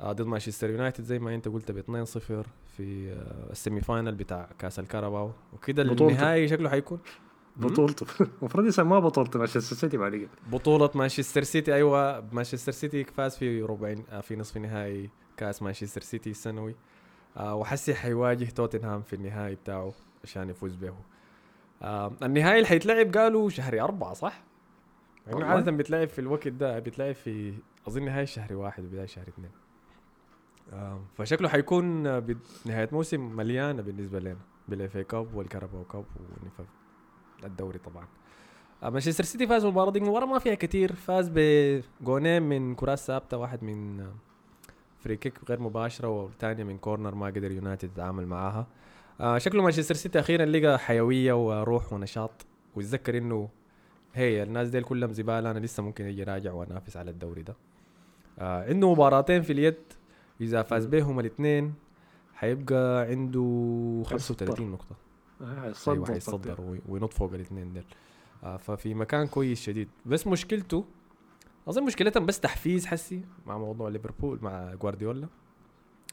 Speaker 1: آه ضد مانشستر يونايتد زي ما أنت قلت ب 2-0 في آه ال semi final بتاع كاس الكاراباو وكده. النهائي شكله حيكون.
Speaker 2: بطولته. المفروض يسموها بطولة مانشستر سيتي بعد كده.
Speaker 1: بطولة مانشستر سيتي أيوه. مانشستر سيتي فاز في ربع آه، في نصف نهائي كأس مانشستر سيتي السنوي. آه وحسي حيواجه توتنهام في النهائي بتاعه عشان يفوز به آه النهائي اللي حيتلعب قالوا شهر أربعة صح؟ يعني؟ عادة بيتلعب في الوقت ده بيتلعب في أظن نهاية شهر واحد وبداية شهر اثنين آه فشكله حيكون نهاية موسم مليانة بالنسبة لنا بال FA Cup والكاراباو Cup الدوري طبعا آه، مانشستر سيتي فاز المباراة دي المباراة ما فيها كتير فاز بجونين من كرات ثابتة واحد من free kick غير مباشرة والثانية من corner ما قدر يونايتد يتعامل معاها. آه شكله مانشستر سيتي أخيرا لقى حيوية وروح ونشاط. ويتذكر إنه هي الناس ديل كلهم زبالة أنا لسه ممكن أجي راجع وأنافس على الدوري ده. آه عنده مباراتين في اليد إذا فاز بهم الاثنين حيبقى عنده 35 نقطة.
Speaker 2: آه، صدق
Speaker 1: حيتصدر وي- وينط فوق الاثنين ديل. آه ففي مكان كويس شديد. بس مشكلته أظن مشكلتهم بس تحفيز حسي مع موضوع ليفربول مع جوارديولا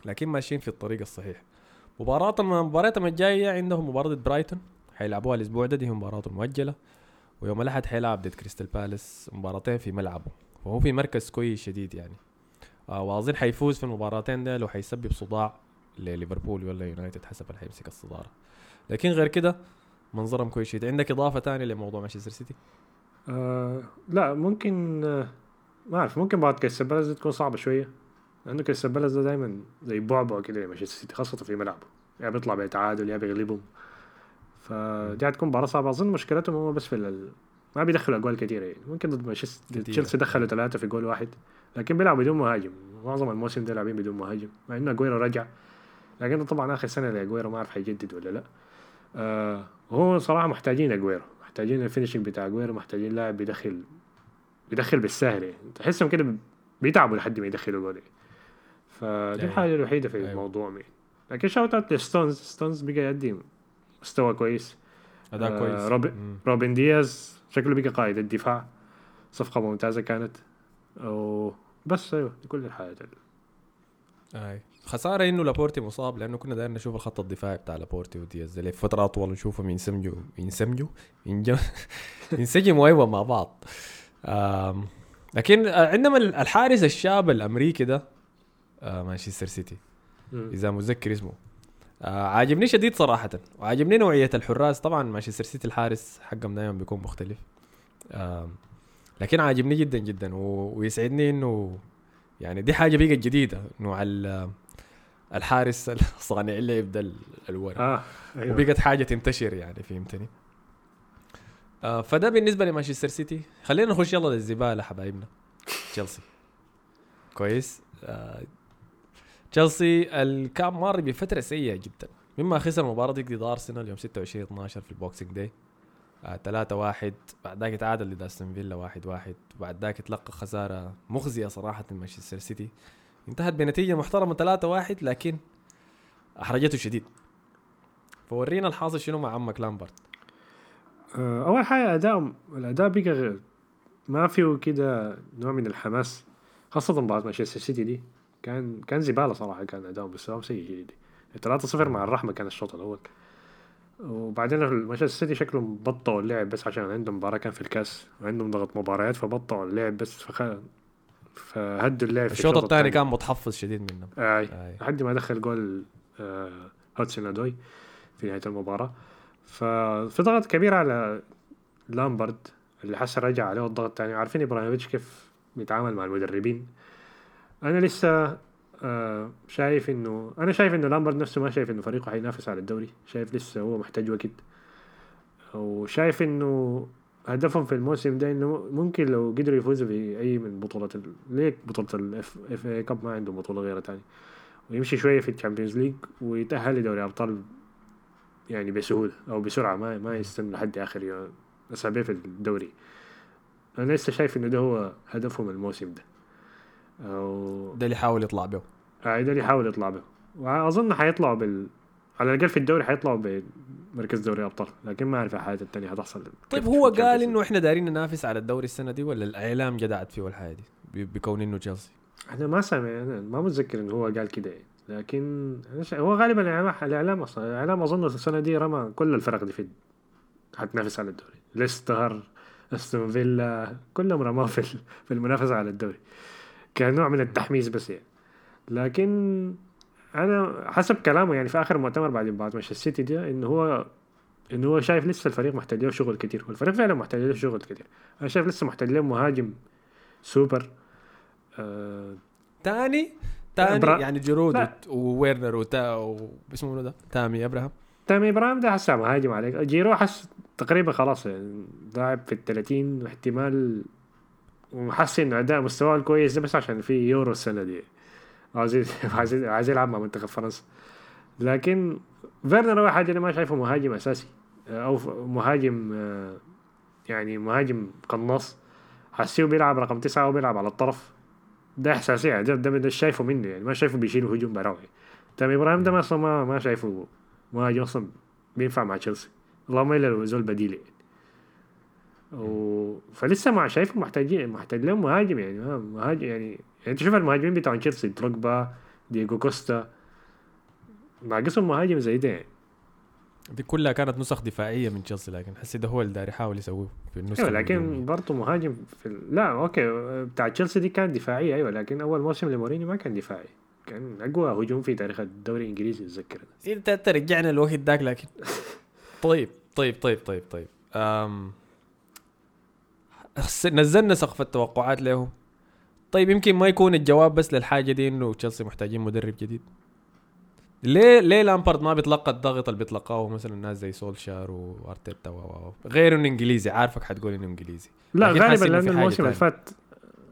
Speaker 1: لكن ماشيين في الطريق الصحيح. مباراتهم مباراتهم الجايه عندهم مباراة برايتون حيلعبوها الأسبوع ده دي هي مباراتهم مؤجلة ويوم الأحد حيلعب ضد كريستال بالاس مباراتين في ملعبه وهو في مركز كويس شديد يعني. آه وأظن حيفوز في المباراتين ده لو حيسبب صداع لليفربول ولا يونايتد حسب اللي حيمسك الصدارة. لكن غير كده منظرهم كويس شديد. عندك إضافة ثانية لموضوع مانشستر سيتي؟
Speaker 2: آه لا ممكن آه ما أعرف ممكن مباراة كريستال دي تكون صعبة شوية لأنه كريستال بالاس ده دايما زي بعبع كده لمانشستر سيتي خاصة في ملعبه يا بيطلع بتعادل يا بيغلبهم. فدي هتكون مباراة صعبة. أظن مشكلتهم هم بس في ال... ما بيدخلوا أجوال كثيرة يعني. ممكن ضد مانشستر. تشيلسي دخلوا ثلاثة في جول واحد لكن بيلعبوا بدون مهاجم. معظم الموسم ده لاعبين بدون مهاجم مع إنه أجويرو رجع. لكن طبعا آخر سنة لأجويرو ما أعرف حيجدد ولا لأ. آه وهو صراحة محتاجين أجويرو محتاجين ال finishing بتاع أجويرو محتاجين لاعب بيدخل بيدخل بالسهل يعني تحسهم كده بيتعبوا لحد ما يدخلوا جول يعني. فدي
Speaker 1: أيوة.
Speaker 2: الحاجة الوحيدة في
Speaker 1: أيوة.
Speaker 2: الموضوع يعني. لكن shout out لستونز ستونز بقى يقدم مستوى كويس
Speaker 1: أداء
Speaker 2: آه،
Speaker 1: كويس
Speaker 2: روب-. روبن دياز شكله بقى قائد الدفاع صفقة ممتازة كانت وبس أيوه دي كل الحاجات
Speaker 1: أي خسارة إنه لابورتي مصاب لأنه كنا دايرين نشوف الخط الدفاعي بتاع لابورتي ودياز ده لفتره أطول نشوفهم ينسمجوا ينسمجوا ينسجموا أيوه مع بعض لكن آه، عندما الحارس الشاب الأمريكي ده آه، مانشستر سيتي. إذا متذكر اسمه آه عاجبني شديد صراحة. وعاجبني نوعية الحراس. طبعا مانشستر سيتي الحارس حقهم دائما بيكون مختلف. آه لكن عاجبني جدا جدا. ويسعدني إنه يعني دي حاجة بقت جديدة نوع ال- الحارس الصانع اللعب ده ال- الورق.
Speaker 2: آه أيوه.
Speaker 1: وبقت حاجة تنتشر يعني فهمتني؟ آه فده بالنسبة لمانشستر سيتي. خلينا نخش يلا للزبالة حبايبنا. تشيلسي. كويس. آه تشيلسي ال- كان مار بفترة سيئة جدا. مما خسر المباراة دي ضد أرسنال يوم 26 12 في ال Boxing Day. آه 3 1 بعد ذاك تعادل ضد أستون فيلا 1 1 وبعد ذاك تلقى خسارة مخزية صراحة من مانشستر سيتي. انتهت بنتيجة محترمة 3 1 لكن أحرجته شديد. فورينا الحاصل شنو مع عمك لامبرت
Speaker 2: آه، أول حاجة أداء الأداء بقى غير. ما فيه كده نوع من الحماس خاصة مباراه مانشستر سيتي دي. كان كان زبالة صراحة كان اداؤهم مستواهم سيء جدا. 3-0 مع الرحمة كان الشوط الأول. وبعدين مانشستر سيتي شكلهم بطئوا اللعب بس عشان عندهم مباراة كان في الكاس. وعندهم ضغط مباريات فبطئوا اللعب بس. فخ... فهدوا اللعب
Speaker 1: الشوط الثاني كان متحفظ شديد منهم. أي.
Speaker 2: لحد ما دخل جول آه، هودسون أدوي في نهاية المباراة. ففي ضغط كبير على لامبرد اللي حس رجع عليه الضغط تاني عارفين إبراهيموفيتش كيف بيتعامل مع المدربين؟ أنا لسه آه شايف إنه أنا شايف إنه لامبرد نفسه ما شايف إنه فريقه حينافس على الدوري. شايف لسه هو محتاج وقت. وشايف إنه هدفهم في الموسم ده إنه ممكن لو قدروا يفوزوا في أي من بطولات ال... بطولة ال F FA Cup ما عندهم بطولة غيرها تاني ويمشي شوية في ال Champions League ويتأهل لدوري أبطال يعني بسهولة أو بسرعة ما ما يستنى لحد آخر يوم- أسابيع في الدوري. أنا لسه شايف انه ده هو هدفهم الموسم ده. أو
Speaker 1: ده اللي حاول يطلع به.
Speaker 2: آه، ده اللي يحاول يطلع به. وأظن حيطلعوا بال على الأقل في الدوري حيطلعوا بمركز دوري أبطال لكن ما أعرف الحاجات الثانية حتحصل
Speaker 1: طيب هو قال إنه إحنا دايرين ننافس على الدوري السنة دي ولا الإعلام جدعت فيه الحاجة دي؟ بكون إنه تشيلسي
Speaker 2: أنا ما سامع أنا ما متذكر انه هو قال كده. لكن. هو غالبا الاعلام الإعلام أصلا الإعلام أظن السنة دي رمى كل الفرق دي في حتنافس على الدوري. ليستر أستون فيلا كلهم رماه في في المنافسة على الدوري. كنوع من التحميس بس يعني. لكن أنا حسب كلامه يعني في آخر مؤتمر بعد مباراة مانشستر سيتي دي إنه هو إنه هو شايف لسه الفريق محتاج له شغل كتير. والفريق فعلا محتاج له شغل كتير. أنا شايف لسه محتاج له مهاجم سوبر. آه
Speaker 1: تاني؟ تاني
Speaker 2: برا-
Speaker 1: يعني. وت- وويرنر وتا واسمه منو ده؟ تامي إبراهام.
Speaker 2: تامي إبراهيم ده حسه مهاجم عليك. جيرو حس تقريبا خلاص يعني لاعب في الثلاثين واحتمال وحس إنه أداء مستواه الكويس ده بس عشان في يورو السنة دي. عايز عايز يلعب مع منتخب فرنسا. لكن فيرنر هو حاجة أنا ما شايفه مهاجم أساسي. أو مهاجم آه، يعني مهاجم قناص. حسيه بيلعب رقم تسعة وبيلعب على الطرف. ده احساسيه ده ده, ده شايفه منه يعني ما شايفه بيشيل هجوم براوي. تامي إبراهيم ده ما أصلا ما, ما شايفه مهاجم أصلا بينفع مع تشيلسي. اللهم إلا لو زول بديل يعني. و... فلسه ما شايفه محتاجين محتاج لهم مهاجم يعني مهاجم يعني. يعني أنت شوف المهاجمين بتوع تشيلسي دروجبا دييجو كوستا ناقصهم مهاجم زي ده يعني.
Speaker 1: دي كلها كانت نسخ دفاعية من تشيلسي لكن حسي ده هو اللي داير يحاول يسويه في النسخة
Speaker 2: أيوه لكن. برضه مهاجم في ال... لا okay بتاع تشيلسي دي كانت دفاعية أيوه لكن أول موسم لمورينيو ما كان دفاعي كان أقوى هجوم في تاريخ الدوري الإنجليزي أتذكر أنا.
Speaker 1: أنت ترجعنا الوقت داك لكن طيب طيب طيب طيب طيب أم... نزلنا سقف التوقعات له طيب يمكن ما يكون الجواب بس للحاجة دي إنه تشيلسي محتاجين مدرب جديد ليه ليه لامبارد ما بيتلقى الضغط اللي بيتلقاه مثلا ناس زي سولشار وأرتيتا و. غير إنه إنجليزي عارفك حتقول إنه إنجليزي
Speaker 2: لا غالبا
Speaker 1: لأنه
Speaker 2: الموسم اللي. فات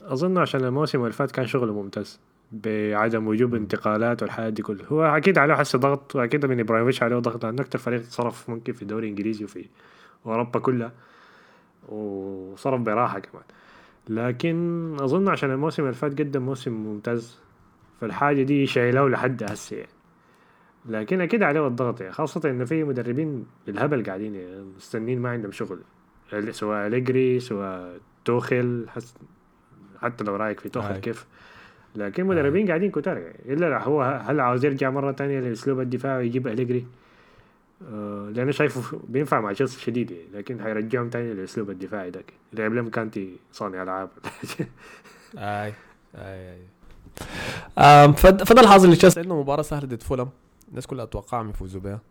Speaker 2: أظن عشان الموسم اللي فات كان شغله ممتاز بعدم وجوب انتقالات والحياة دي كلها هو أكيد عليه حس ضغط وأكيد من إبراهيموفيتش عليه ضغط لأنه أكثر فريق صرف ممكن في الدوري الإنجليزي وفي أوروبا كلها وصرف براحة كمان لكن أظن عشان الموسم اللي فات قدم موسم ممتاز فالحاجة دي شايلاه لحد هسه يعني لكن أكيد عليه الضغط يعني خاصة انه في مدربين بالهبل قاعدين يعني مستنين ما عندهم شغل. سواء أليجري سواء توخل حس حتى لو رأيك في توخل. كيف. لكن مدربين قاعدين كتار يعني. إلا هو هل عاوز يرجع مرة تانية للاسلوب الدفاعي ويجيب أليجري؟ آه لأنه شايفه بينفع مع تشيلسي شديد يعني لكن حيرجعهم تاني للاسلوب الدفاعي ذاك لعب لهم كانتي صانع
Speaker 1: ألعاب. آي آي آي. فده الحاصل لتشيلسي عندنا مباراة سهلة ضد فولم الناس كلها اتوقعهم يفوزوا بها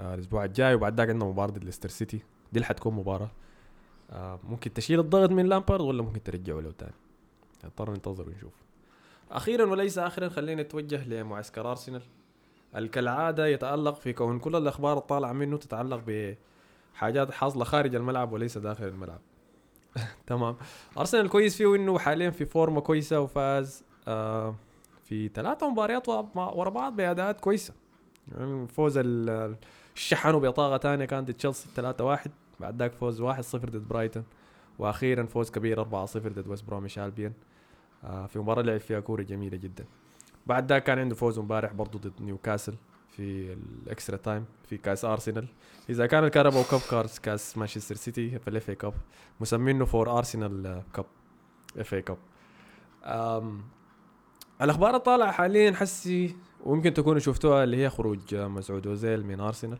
Speaker 1: آه، الأسبوع الجاي وبعد ذاك عندنا مباراة ضد ليستر سيتي. دي اللي حتكون مباراة. آه، ممكن تشيل الضغط من لامبارد ولا ممكن ترجعه له تاني. نضطر ننتظر ونشوف. أخيرا وليس اخرا خلينا نتوجه لمعسكر أرسنال. ال- كالعاده يتألق في كون كل الأخبار الطالعة منه تتعلق بحاجات حاصلة خارج الملعب وليس داخل الملعب. تمام. أرسنال كويس فيه إنه حاليا في فورمة كويسة وفاز آه في ثلاثة مباريات ورا بعض بأداءات كويسة. يعني فوز ال- الشحنوا بطاقة تانية كانت تشيلسي 3 1 بعد ذاك فوز 1 0 ضد برايتون. وأخيرا فوز كبير 4 0 ضد ويست بروميتش البيون آه في مباراة لعب فيها كورة جميلة جدا. بعد ذاك كان عنده فوز امبارح برضه ضد نيوكاسل في ال extra time في كأس أرسنال. إذا كان ال Carabao Cup كأس مانشستر سيتي في ال FA Cup مسمينه فور أرسنال cup FA Cup. الأخبار الطالعة حاليا حسي ويمكن تكونوا شفتوها اللي هي خروج مسعود اوزيل من أرسنال.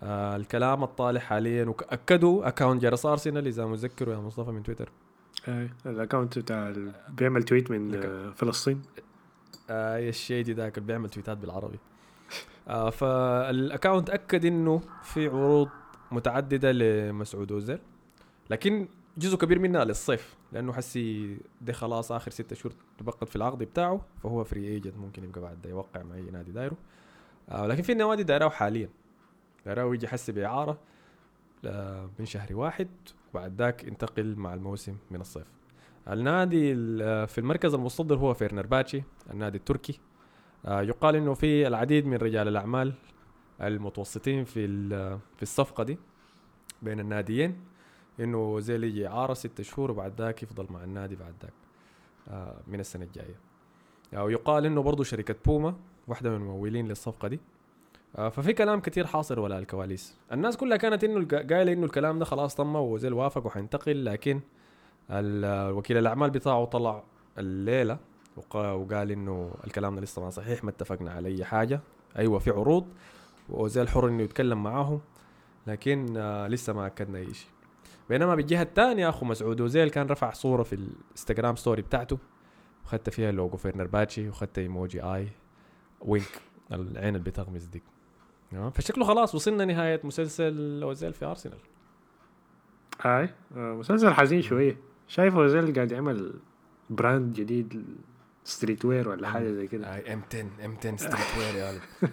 Speaker 1: آه الكلام الطالع حاليا وأكدوا account جرس أرسنال إذا متذكروا يا مصطفى من تويتر.
Speaker 2: اي ال account بتاع بيعمل tweet من آه، فلسطين.
Speaker 1: آه الشيدي ذاك اللي بيعمل تويتات بالعربي. آه فال account أكد إنه في عروض متعددة لمسعود اوزيل لكن جزء كبير منها للصيف. لأنه حسي ده خلاص آخر ستة شهور تبقت في العقد بتاعه فهو free agent ممكن يبقى بعد يوقع مع اي نادي دايره. آه لكن في نوادي دايراه حاليا. دايراه يجي حسي بإعارة من شهر واحد وبعد ذاك ينتقل مع الموسم من الصيف. النادي ال- في المركز المصدر هو فيرنرباتشي النادي التركي. آه، يقال إنه في العديد من رجال الأعمال المتوسطين في في الصفقة دي بين الناديين. إنه زي اللي يجي اعاره ست شهور وبعد ذاك يفضل مع النادي بعد ذاك آه، من السنة الجاية. آه، ويقال إنه برضه شركة بوما واحدة من الممولين للصفقة دي. آه، ففي كلام كتير حاصل ولا الكواليس. الناس كلها كانت إنه قايلة إنه الكلام ده خلاص تم وزيل وافق وحينتقل لكن وكيل الأعمال بتاعه طلع الليلة وقا- وقال إنه الكلام ده لسه ما صحيح ما اتفقنا على أي حاجة. أيوه في عروض واوزيل حر إنه يتكلم معاهم لكن لسه ما أكدنا أي شيء. بينما بالجهة الثانية أخو مسعود اوزيل كان رفع صورة في الإنستغرام story بتاعته وخت فيها logo فنرباتشي وخت emoji آي wink العين اللي بتغمز ديك تمام؟ فشكله خلاص وصلنا نهاية مسلسل اوزيل في أرسنال.
Speaker 2: آي آه، مسلسل حزين شوية. شايف اوزيل قاعد يعمل brand جديد streetwear ولا حاجة زي كده.
Speaker 1: آي M10 M10 streetwear يا ولد.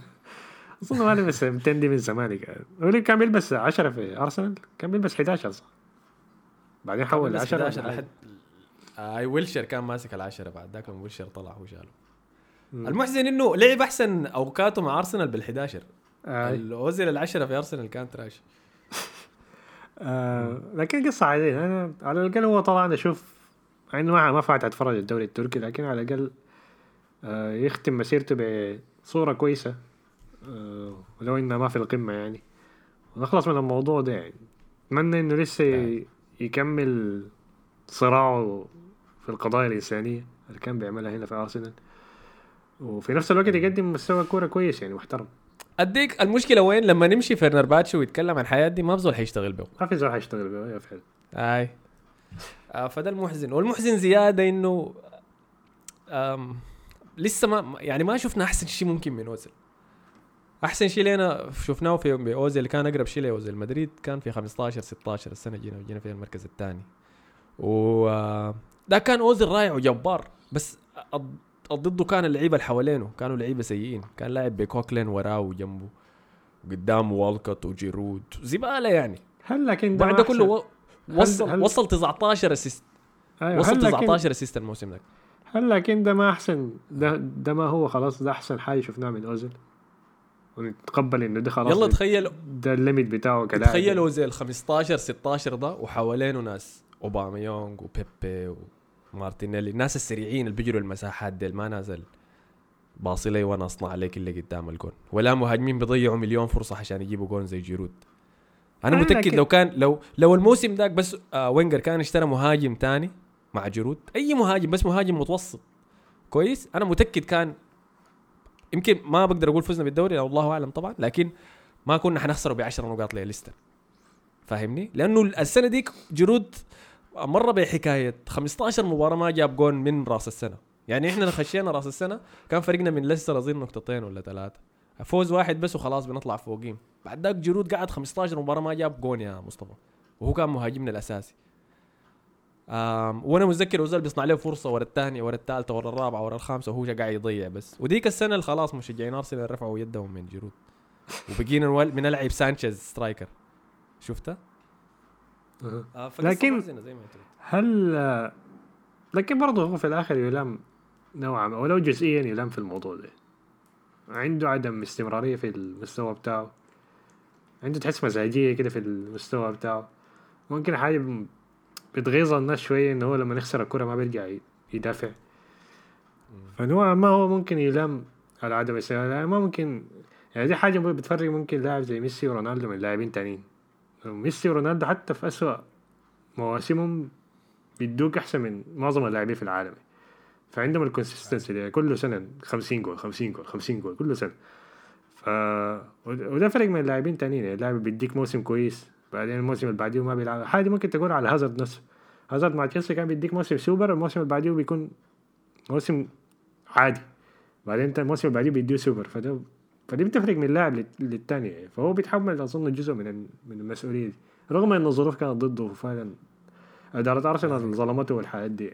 Speaker 2: أظن ما لبس 200 دي من زمان كان كان بيلبس 10 في أرسنال؟ كان بيلبس 11 صح؟ بعدين حول ل 10
Speaker 1: 11 لحد أي ويلشر كان ماسك العشرة بعد ذاك ويلشر طلع هو شاله المحزن إنه لعب أحسن أوقاته مع أرسنال بال11
Speaker 2: آي.
Speaker 1: الأوزيل العشرة في أرسنال كان تراش.
Speaker 2: آه لكن قصة عادية. أنا على الأقل هو طبعا أشوف مع إنه ما ما فات أتفرج الدوري التركي لكن على الأقل آه يختم مسيرته بصورة كويسة. آه ولو إنها ما في القمة يعني. ونخلص من الموضوع ده يعني. أتمنى إنه لسه ي- يكمل صراعه في القضايا الإنسانية اللي كان بيعملها هنا في أرسنال. وفي نفس الوقت يقدم مستوى كورة كويس يعني محترم.
Speaker 1: أديك المشكلة وين؟ لما نمشي فيرنرباتشي ويتكلم عن حياة دي ما بزول حيشتغل به
Speaker 2: ما في زول حيشتغل بيه فعلا.
Speaker 1: أي. آه فده المحزن. والمحزن زيادة إنه لسه ما يعني ما شفنا أحسن شيء ممكن من اوزيل أحسن شيء لنا شفناه في أوزيل اللي كان أقرب شيء لأوزيل مدريد كان في 15 16 السنة جينا جينا فيها المركز الثاني. و ده كان أوزيل رائع وجبار بس ضده كان اللعيبة اللي حوالينه كانوا لعيبة سيئين. كان لاعب بكوكلين وراه وجنبه قدامه والكوت وجيرود زبالة يعني.
Speaker 2: هل لكن ده
Speaker 1: ده كله؟ و... وصل
Speaker 2: هل-
Speaker 1: وصل 19 assist
Speaker 2: أيوة.
Speaker 1: وصل
Speaker 2: هل لكن
Speaker 1: 19 assist الموسم ده.
Speaker 2: هل لكن ده ما أحسن ده ده ما هو خلاص ده أحسن حاجة شفناه من أوزيل؟ ونتقبل إنه ده خلاص
Speaker 1: يلا تخيل
Speaker 2: ده ال limit بتاعه كلاعب.
Speaker 1: تخيلوا زي ال 15 16 ده وحوالينه ناس أوباميانغ وبيبي ومارتينيلي الناس السريعين اللي بيجروا المساحات ديل ما نازل. باصي لي وأنا أصنع عليك اللي قدام الجون. ولا مهاجمين بيضيعوا مليون فرصة عشان يجيبوا جون زي جيرود. أنا
Speaker 2: متأكد
Speaker 1: لو كان لو لو الموسم داك بس آه فينجر كان اشترى مهاجم تاني مع جيرود أي مهاجم بس مهاجم متوسط. كويس؟ أنا متأكد كان يمكن ما بقدر أقول فزنا بالدوري الله أعلم طبعا لكن ما كنا حنخسره ب 10 نقاط ليستر فاهمني؟ لأنه السنة ديك جرود مره بحكاية 15 مباراة ما جاب جون من رأس السنة. يعني إحنا خشينا رأس السنة كان فريقنا من ليستر أظن نقطتين ولا ثلاثة. فوز واحد بس وخلاص بنطلع فوقيم بعد ذاك جرود قعد 15 مباراة ما جاب جون يا مصطفى. وهو كان مهاجمنا الأساسي. وأنا متذكر اوزيل بيصنع له فرصة ورا الثانية ورا الثالثة ورا الرابعة ورا الخامسة وهو قاعد يضيع بس وديك السنة اللي خلاص مشجعين أرسنال رفعوا يدهم من جرود وبقينا بنلعب سانشيز striker شفتها؟
Speaker 2: أه.
Speaker 1: آه فقصة
Speaker 2: لكن-
Speaker 1: زي ما.
Speaker 2: هل آه، لكن برضه هو في الآخر يلام نوعا ما ولو جزئيا يلام في الموضوع ده عنده عدم استمرارية في المستوى بتاعه عنده تحس مزاجية كده في المستوى بتاعه ممكن حاجة بتغيظ الناس شوية انه هو لما يخسر الكرة ما بيرجع يدافع. فنوعا ما هو ممكن يلام على عدم الاستمرارية يعني ما ممكن يعني دي حاجة بتفرق ممكن لاعب زي ميسي ورونالدو من لاعبين تانيين. ميسي ورونالدو حتى في أسوأ مواسمهم بيدوك أحسن من معظم اللاعبين في العالم. فعندهم ال consistency دي كل سنة 50 جول 50 جول 50 جول كل سنة. ف وده وده فرق من اللاعبين تانيين. يعني اللاعب بيديك موسم كويس بعدين الموسم اللي بعديه ما بيلعب. حاجة ممكن تقول على هازارد نفسه. هازارد مع تشيلسي كان بيديك موسم سوبر الموسم اللي بعديه بيكون موسم عادي. بعدين انت الموسم اللي بعديه بيديه سوبر. فده فدي بتفرق من لاعب لل- للتاني. يعني فهو بيتحمل أظن جزء من من المسؤولية دي. رغم إن الظروف كانت ضده فعلا إدارة أرسنال ظلمته والحاجات دي.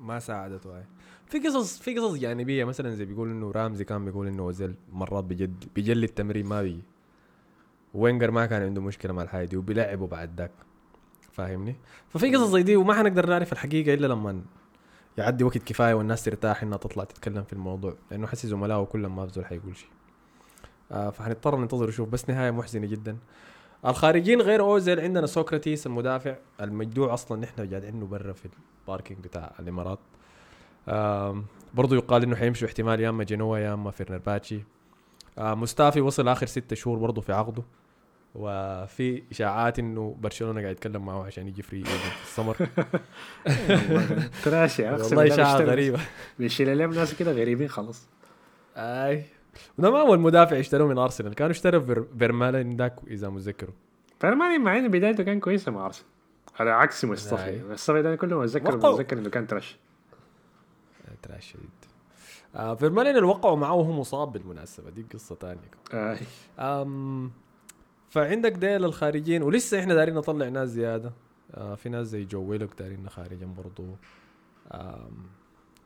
Speaker 1: ما ساعدته هاي في قصص في قصص جانبية مثلا زي بيقول إنه رامزي كان بيقول إنه اوزيل مرات بجد بيجلي التمرين ما بيجي فينجر ما كان عنده مشكلة مع الحاجة دي وبيلعبه بعد ذاك فاهمني؟ ففي قصص زي دي وما حنقدر نعرف الحقيقة إلا لما يعدي وقت كفاية والناس ترتاح إنها تطلع تتكلم في الموضوع لأنه حسي زملائه كلهم ما بزول حيقول شيء آه فحنضطر ننتظر نشوف بس نهاية محزنة جدا. الخارجين غير أوزيل عندنا سوكراتيس المدافع المجدوع أصلا نحن قاعدين عنه برا في ال parking بتاع الإمارات. آم، برضو يقال إنه حيمشوا احتمال يا إما جنوا يا إما فنرباتشي آه مستافي وصل آخر ستة شهور برضو في عقده. وفي إشاعات إنه برشلونة قاعد يتكلم معه عشان يجي free ال summer.
Speaker 2: trashy
Speaker 1: والله إشاعة غريبة.
Speaker 2: بيشيل لهم ناس كده غريبين خلاص.
Speaker 1: أي. وده ما اول مدافع اشتروه من أرسنال كانوا اشتروا فير- فيرمالين ذاك إذا متذكروا.
Speaker 2: فيرمالين مع ان بدايته كان كويسة مع أرسنال. على عكس. مستافي. مستافي ده كل ما اتذكر
Speaker 1: وقعوا.
Speaker 2: بتذكر إنه كان trash
Speaker 1: trash شديد آه فيرمالين اللي وقعوا معه وهو مصاب بالمناسبة دي قصة ثانية
Speaker 2: آه.
Speaker 1: فعندك ديل الخارجين ولسه إحنا دارين نطلع ناس زيادة. آه في ناس زي جو ويلوك دارين خارجا برضو. أم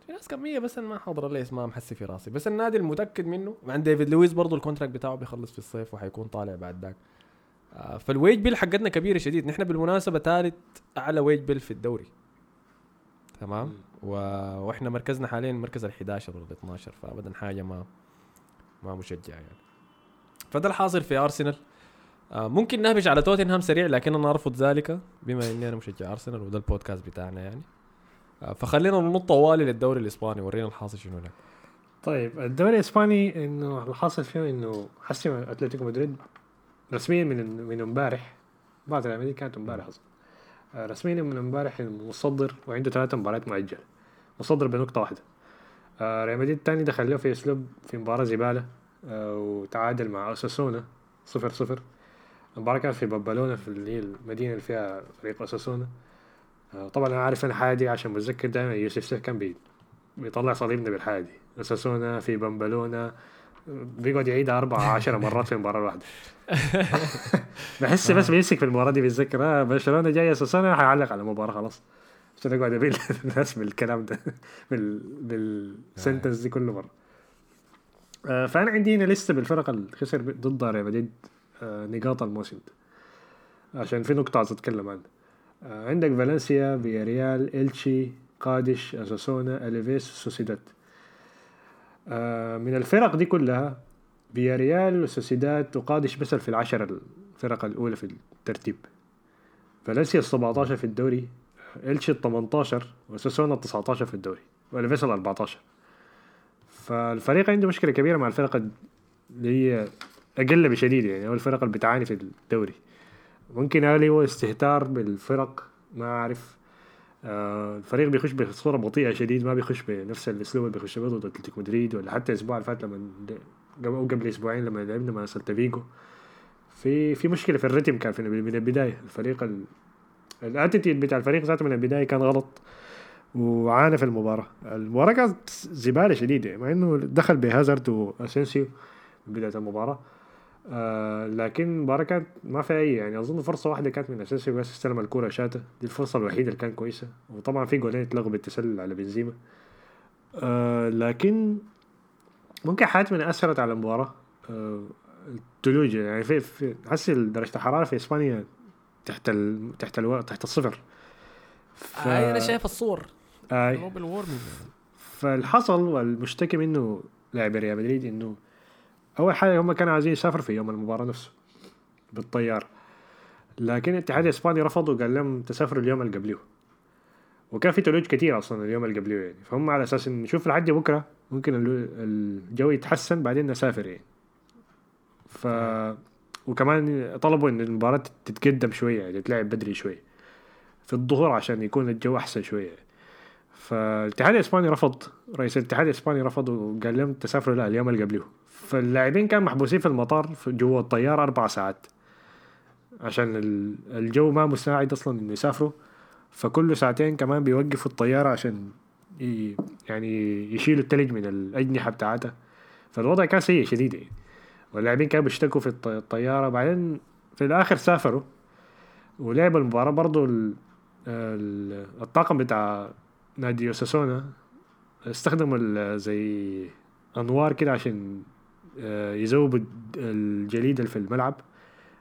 Speaker 1: في ناس كمية بس أنا ما حاضر لي اسمها محسي في راسي. بس النادي المتأكد منه عند ديفيد لويس برضو ال contract بتاعه بيخلص في الصيف وحيكون طالع بعد ذاك. آه فال wage bill حقتنا كبيرة شديد. نحن بالمناسبة ثالث أعلى ويج بيل في الدوري. تمام؟ و... وإحنا مركزنا حاليا المركز ال 11 ولا ال 12 فابدا حاجة ما ما مشجع يعني. فده الحاصل في ارسنال آه ممكن نهبش على توتنهام سريع لكن أنا ارفض ذلك بما إني أنا مشجع أرسنال وده البودكاست بتاعنا يعني. آه فخلينا ننط طوالي للدوري الإسباني ورينا الحاصل شنو هناك.
Speaker 2: طيب الدوري الإسباني إنه الحاصل فيه إنه حسم أتلتيكو مدريد رسميا من من امبارح. بعد العملية كانت امبارح أصلا. آه، رسميا من امبارح المصدر وعنده ثلاث مباريات مؤجلة. مصدر بنقطة واحدة. آه، ريال مدريد الثاني دخل له في أسلوب في مباراة زبالة آه، وتعادل مع اساسونا صفر صفر. المباراه كانت في بابالونا في اللي هي المدينة اللي فيها فريق اساسونا آه، طبعا أنا عارف أنا حاجة عشان متذكر دائما يوسف سيف كان بي بيطلع صليبنا بالحاجة دي. اساسونا في بمبلونا بيقعد يعيدها أربعة عشر مرات في المباراة الواحدة بحس بس بيمسك في المباراة دي بيتذكر آه برشلونة جاي اساسونا حيعلق على المباراة خلاص. عشان اقعد ابين الناس بالكلام ده بال بال sentence دي كل مرة. آه، فأنا عندي هنا لسه بالفرق اللي خسر ضد ريال مدريد. آه، نقاط الموسم ده. عشان في نقطة أتكلم عنها. آه، عندك فالنسيا فياريال إلشي قادش أساسونا أليفيس سوسيداد. آه، من الفرق دي كلها فياريال وسوسيداد وقادش بس في العشرة الفرق الأولى في الترتيب. فالنسيا ال 17 في الدوري إلشي ال 18 وأساسونا ال 19 في الدوري وأليفيس ال 14 فالفريق عنده مشكلة كبيرة مع الفرق اللي هي أقل بشديد يعني أو الفرق اللي بتعاني في الدوري. ممكن هذا هو استهتار بالفرق ما أعرف. آه الفريق بيخش بصورة بطيئة شديد ما بيخش بنفس الأسلوب اللي بيخش به ضد أتلتيكو مدريد ولا حتى الأسبوع اللي فات لما أو قبل أسبوعين لما لعبنا مع سلتا فيجو. في في مشكلة في ال rhythm كان في من البداية. الفريق ال... ال attitude بتاع الفريق ذاته من البداية كان غلط وعانى في المباراة. المباراة كانت زبالة شديدة مع إنه دخل بهازارد وأسينسيو من بداية المباراة. آه لكن المباراة كانت ما في اي يعني أظن فرصة واحدة كانت من اسينسيو بس استلم الكورة شاتها. دي الفرصة الوحيدة اللي كانت كويسة. وطبعا في قولين اتلغوا بالتسلل على بنزيما. آه لكن ممكن حاجات من أثرت على المباراة. آه الثلوج يعني في, في حسي درجة الحرارة في إسبانيا تحت ال... تحت ألو... تحت الصفر.
Speaker 1: ف... آه أنا شايف الصور.
Speaker 2: جلوبال فالحصل والمشتكي منه لاعب ريال مدريد إنه أول حاجة هم كانوا عايزين يسافروا في يوم المباراة نفسه بالطيارة. لكن الاتحاد الإسباني رفض وقال لهم تسافروا اليوم اللي قبليه. وكان في تلوج كتير أصلا اليوم اللي قبليه يعني. فهم على أساس إن نشوف لحد بكرة ممكن الجو يتحسن بعدين نسافر يعني. ف وكمان طلبوا إن المباراة تتقدم شوية يعني تتلعب بدري شوية. في الظهر عشان يكون الجو أحسن شوية فالاتحاد الإسباني رفض رئيس الاتحاد الإسباني رفض وقال لهم تسافروا لا اليوم اللي قبله فاللاعبين كانوا محبوسين في المطار جوا الطيارة أربع ساعات. عشان الجو ما مساعد أصلا إنه يسافروا. فكل ساعتين كمان بيوقفوا الطيارة عشان يعني يشيلوا التلج من الأجنحة بتاعتها. فالوضع كان سيء شديد يعني. واللاعبين كانوا بيشتكوا في الطيارة. بعدين في الآخر سافروا. ولعبوا المباراة برضو الطاقم بتاع نادي يوساسونا استخدموا زي أنوار كده عشان يذوبوا الجليد في الملعب.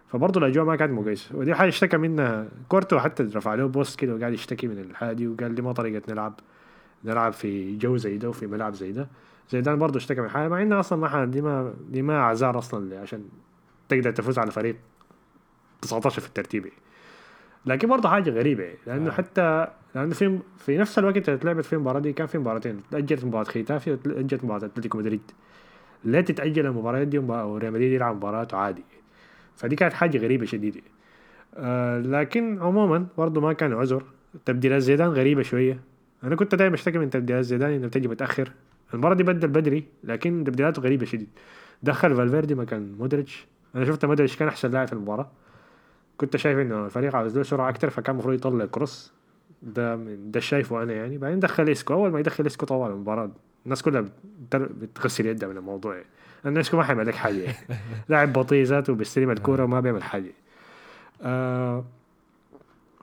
Speaker 2: فبرضه الأجواء ما كانت كويسة. ودي حاجة اشتكى منها. كورتوا حتى رفع له post كده وقاعد يشتكي من الحاجة دي وقال دي ما طريقة نلعب. نلعب في جو زي ده وفي ملعب زي ده. زيدان برضه اشتكى من حاجة مع إنه أصلا ما دي ما دي ما أعذار أصلا عشان تقدر تفوز على فريق 19 في الترتيب. لكن برضه حاجة غريبة يعني لأنه آه. حتى لأنه في في نفس الوقت اللي تلعبت في المباراة دي كان في مباراتين. تأجلت مباراة ختافي وتاجلت مباراة أتلتيكو مدريد. ليه تتأجل المباريات دي وريال مدريد يلعب مباراته عادي. فدي كانت حاجة غريبة شديدة. آه لكن عموما برضه ما كان عذر. تبديلات زيدان غريبة شوية. أنا كنت دائما أشتكي من تبديلات زيدان انه بتجي متأخر. المره دي بدل بدري لكن تبديلاته غريبة شديد. دخل فالفيردي مكان مودريتش. أنا شفت مودريتش كان أحسن لاعب في المباراة. كنت شايف إنه الفريق عاوز له سرعة أكتر فكان المفروض يطلع كروس. ده ده شايفه أنا يعني. بعدين دخل إسكو. أول ما يدخل إسكو طوال المباراة الناس كلها بتغسل يدها من الموضوع. يعني الناس ما حيعمل لك حاجة. يعني. لاعب بطيء ذاته بيستلم الكورة وما بيعمل حاجة. آه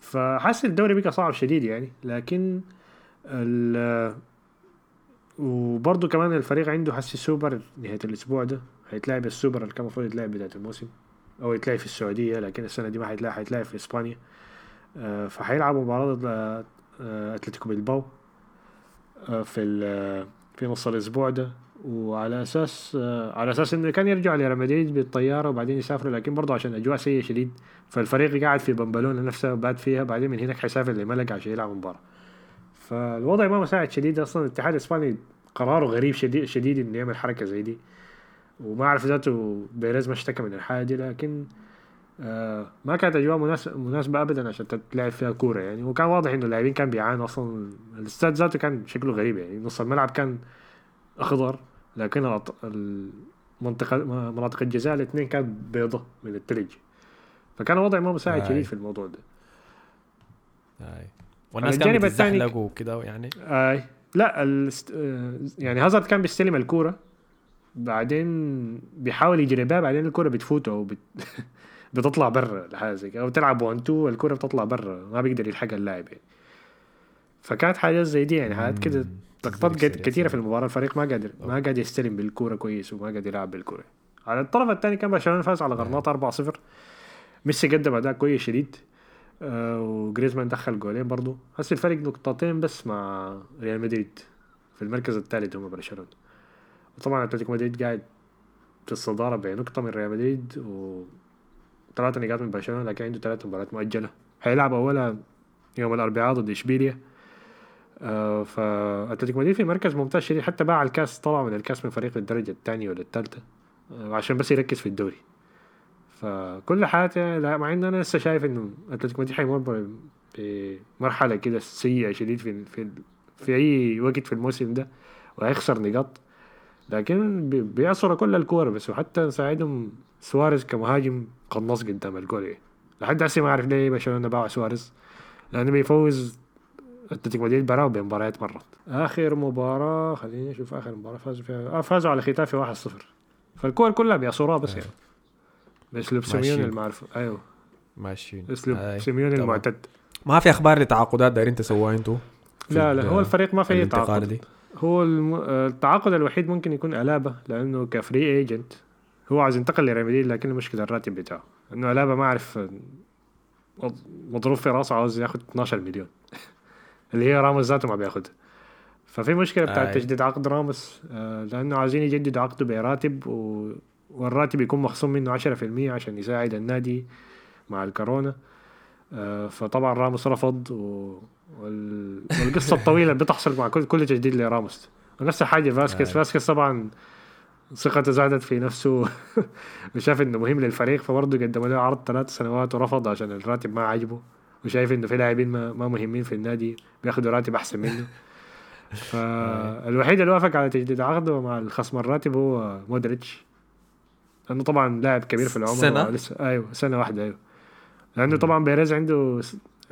Speaker 2: فحاسس الدوري بقى صعب شديد يعني. لكن ال وبرضه كمان الفريق عنده حسي سوبر نهاية الأسبوع ده. هيتلعب السوبر اللي كان المفروض يتلعب بداية الموسم. أو يتلعب في السعودية لكن السنة دي ما هيتلعب هيتلعب في إسبانيا. آه فهيلعبوا مباراة ضد آه أتلتيكو بيلباو. آه في في نص الأسبوع ده. وعلى أساس آه على أساس إنه كان يرجع لريال مدريد بالطيارة وبعدين يسافروا لكن برضه عشان أجواء سيئة شديد فالفريق قاعد في بمبلونه نفسها وبعد فيها بعدين من هناك حيسافر لملقا عشان يلعب مباراة. فالوضع ما مساعد شديد أصلا. الاتحاد الإسباني قراره غريب شديد شديد إنه يعمل حركة زي دي. وما أعرف ذاته بيريز ما اشتكى من الحاجة دي لكن ما كانت اجواء مناسبة ابدا عشان تلعب فيها كورة يعني وكان واضح إنه اللاعبين كان بيعانوا أصلا. الاستاد ذاته كان شكله غريب يعني نص الملعب كان أخضر لكن المنطقة مناطق الجزاء الاثنين كانت بيضة من التلج. فكان الوضع ما مساعد شديد في الموضوع ده.
Speaker 1: آي. والناس كانت بتتزحلق وكده يعني؟
Speaker 2: اي لا الست... يعني هازارد كان بيستلم الكورة بعدين بيحاول يجري بها بعدين الكورة بتفوته أو بت... بتطلع برا لحاجة زي أو تلعب 1 2 الكورة بتطلع برا ما بيقدر يلحق اللاعب يعني. فكانت حاجات زي دي يعني حاجات كده. لقطات كثيره في. المباراة الفريق ما قادر ما قادر يستلم بالكورة كويس وما قادر يلعب بالكورة. على الطرف الثاني كان برشلونة فاز على غرناطة 4-0 ميسي قدم أداء كويس شديد آه وجريزمان دخل جولين برضو. هسه الفرق نقطتين بس مع ريال مدريد في المركز الثالث هم برشلونة. وطبعا أتلتيكو مدريد قاعد في الصدارة بنقطة من ريال مدريد و ثلاثة نقاط من برشلونة لكن عنده ثلاث مباريات مؤجلة. هيلعب اولها يوم الأربعاء ضد إشبيليا. آه فأتلتيكو مدريد في مركز ممتاز شديد. حتى باع الكاس طلع من الكاس من فريق في الدرجة الثانية ولا الثالثه آه عشان بس يركز في الدوري. فكل حاجة لا مع إن أنا لسه شايف إنه أتلتيكو مدريد حيمر ب- بمرحلة كده سيئة شديد في في في أي وقت في الموسم ده وهيخسر نقاط. لكن بي- بيعصر كل الكور بس وحتى ساعدهم سواريز كمهاجم قنص قدام الجول يعني. لحد هسه ما أعرف ليه برشلونة باع سواريز. لأنه بيفوز أتلتيكو مدريد براهو بمباريات مرات. آخر مباراة خليني أشوف آخر مباراة فازوا فيها. آه فازوا على ختافي 1-0 فالكور كلها بيعصروها بس
Speaker 1: آه.
Speaker 2: يعني. باسلوب
Speaker 1: ماشيين.
Speaker 2: المعروف. أيوه.
Speaker 1: ماشيين.
Speaker 2: اسلوب
Speaker 1: تمام.
Speaker 2: المعتد.
Speaker 1: ما في أخبار لتعاقدات دايرين تسووها أنتوا؟
Speaker 2: لا لا هو الفريق ما في تعاقد.
Speaker 1: دي
Speaker 2: هو الم... آه، التعاقد الوحيد ممكن يكون ألابا لأنه ك free agent هو عايز ينتقل لريال مدريد لكن المشكلة الراتب بتاعه. إنه ألابا ما أعرف آه، مض- مضروب في راسه عاوز ياخد 12 مليون. اللي هي راموس ذاته ما بياخدها. ففي مشكلة بتاعت
Speaker 1: آي.
Speaker 2: تجديد عقد راموس. آه، لأنه عايزين يجددوا عقده براتب و... والراتب يكون مخصوم منه 10% عشان يساعد النادي مع الكورونا. آه، فطبعا راموس رفض و... وال... والقصة الطويلة اللي بتحصل مع كل كل تجديد لراموس. ونفس الحاجة فاسكيز.
Speaker 1: آه.
Speaker 2: فاسكيز طبعا ثقته زادت في نفسه. وشاف إنه مهم للفريق فبرضه قدموا له عرض ثلاث سنوات ورفض عشان الراتب ما عجبه وشايف إنه في لاعبين ما, ما مهمين في النادي بياخدوا راتب أحسن منه. فالوحيد اللي وافق على تجديد عقده مع الخصم الراتب هو مودريتش. لأنه طبعا لاعب كبير في العمر.
Speaker 1: سنة؟
Speaker 2: لسه أيوه سنة واحدة أيوه. لأنه طبعا بيريز عنده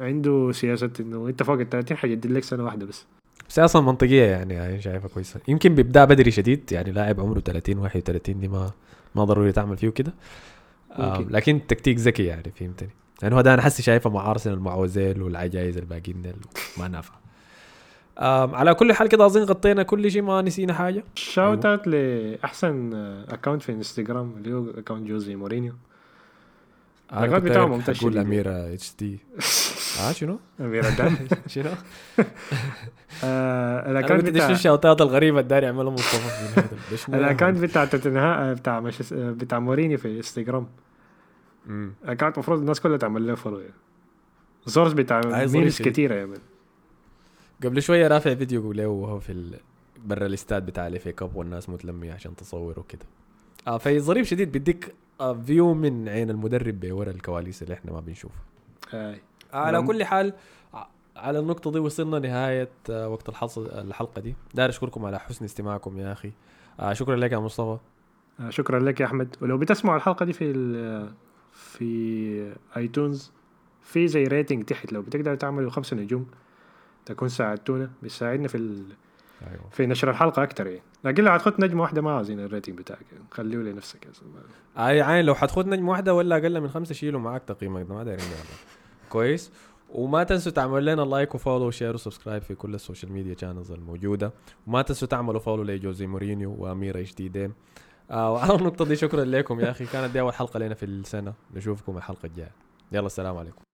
Speaker 2: عنده سياسة إنه أنت فوق ال 30 حيجدد لك سنة واحدة بس.
Speaker 1: بس أصلا منطقية يعني, يعني شايفها كويسة. يمكن بيبدا بدري شديد يعني لاعب عمره 30 31 دي ما ما ضروري تعمل فيه كده آه. لكن تكتيك ذكي يعني فهمتني. يعني هو ده أنا حسي شايفه مع أرسنال مع أوزيل والعجايز الباقيين ما نافع. على كل حال كده أظن غطينا كل شيء ما نسينا حاجة.
Speaker 2: shout out لأحسن account في انستغرام اللي هو account جوزي مورينيو.
Speaker 1: كنت
Speaker 2: بتاعه ممتاز
Speaker 1: حتقول
Speaker 2: شديد.
Speaker 1: أميرة HD آه شنو؟
Speaker 2: امير الدم
Speaker 1: شنو؟
Speaker 2: آه،
Speaker 1: ال account
Speaker 2: بتاع
Speaker 1: الشوطات الغريبه الداري يعملها مصطفى؟ ال
Speaker 2: account بتاع توتنهام بتاع مش بتاع مورينيو في انستغرام
Speaker 1: مم.
Speaker 2: account المفروض الناس كلها تعمل له follow يعني زورز بتاع
Speaker 1: memes.
Speaker 2: كتيرة يا man
Speaker 1: قبل شوية رافع فيديو له وهو في. برا الاستاد بتاع ال FA Cup والناس متلمية عشان تصور وكده آه في ظريف شديد بيديك آه view من عين المدرب لورا الكواليس اللي إحنا ما بنشوفها على
Speaker 2: نعم.
Speaker 1: كل حال على النقطة دي وصلنا نهاية آه، وقت الحلقة الحلقة دي داير أشكركم على حسن استماعكم يا أخي آه شكرا لك يا مصطفى
Speaker 2: آه، شكرا لك يا أحمد ولو بتسمعوا الحلقة دي في في iTunes في زي rating تحت لو بتقدروا تعملوا خمسة نجوم تكون ساعدتونا بيساعدنا في ال...
Speaker 1: أيوة.
Speaker 2: في نشر الحلقة أكتر يعني لكن لو هتحط نجمة واحدة ما عايزين ال rating بتاعك. خليه لنفسك يا زلمه
Speaker 1: اي عين لو حتخد نجم واحدة ولا أقل من خمسة شيلوا معاك تقييمك ما دايرين نعمل. كويس. وما تنسوا تعملوا لنا like و follow و share و subscribe في كل ال social media channels الموجودة. وما تنسوا تعملوا follow لجوزي مورينيو وأميرة جديدين آه وعلى النقطة دي شكرا لكم يا أخي. كانت دي أول حلقة لنا في السنة. نشوفكم الحلقة الجاية. يلا السلام عليكم.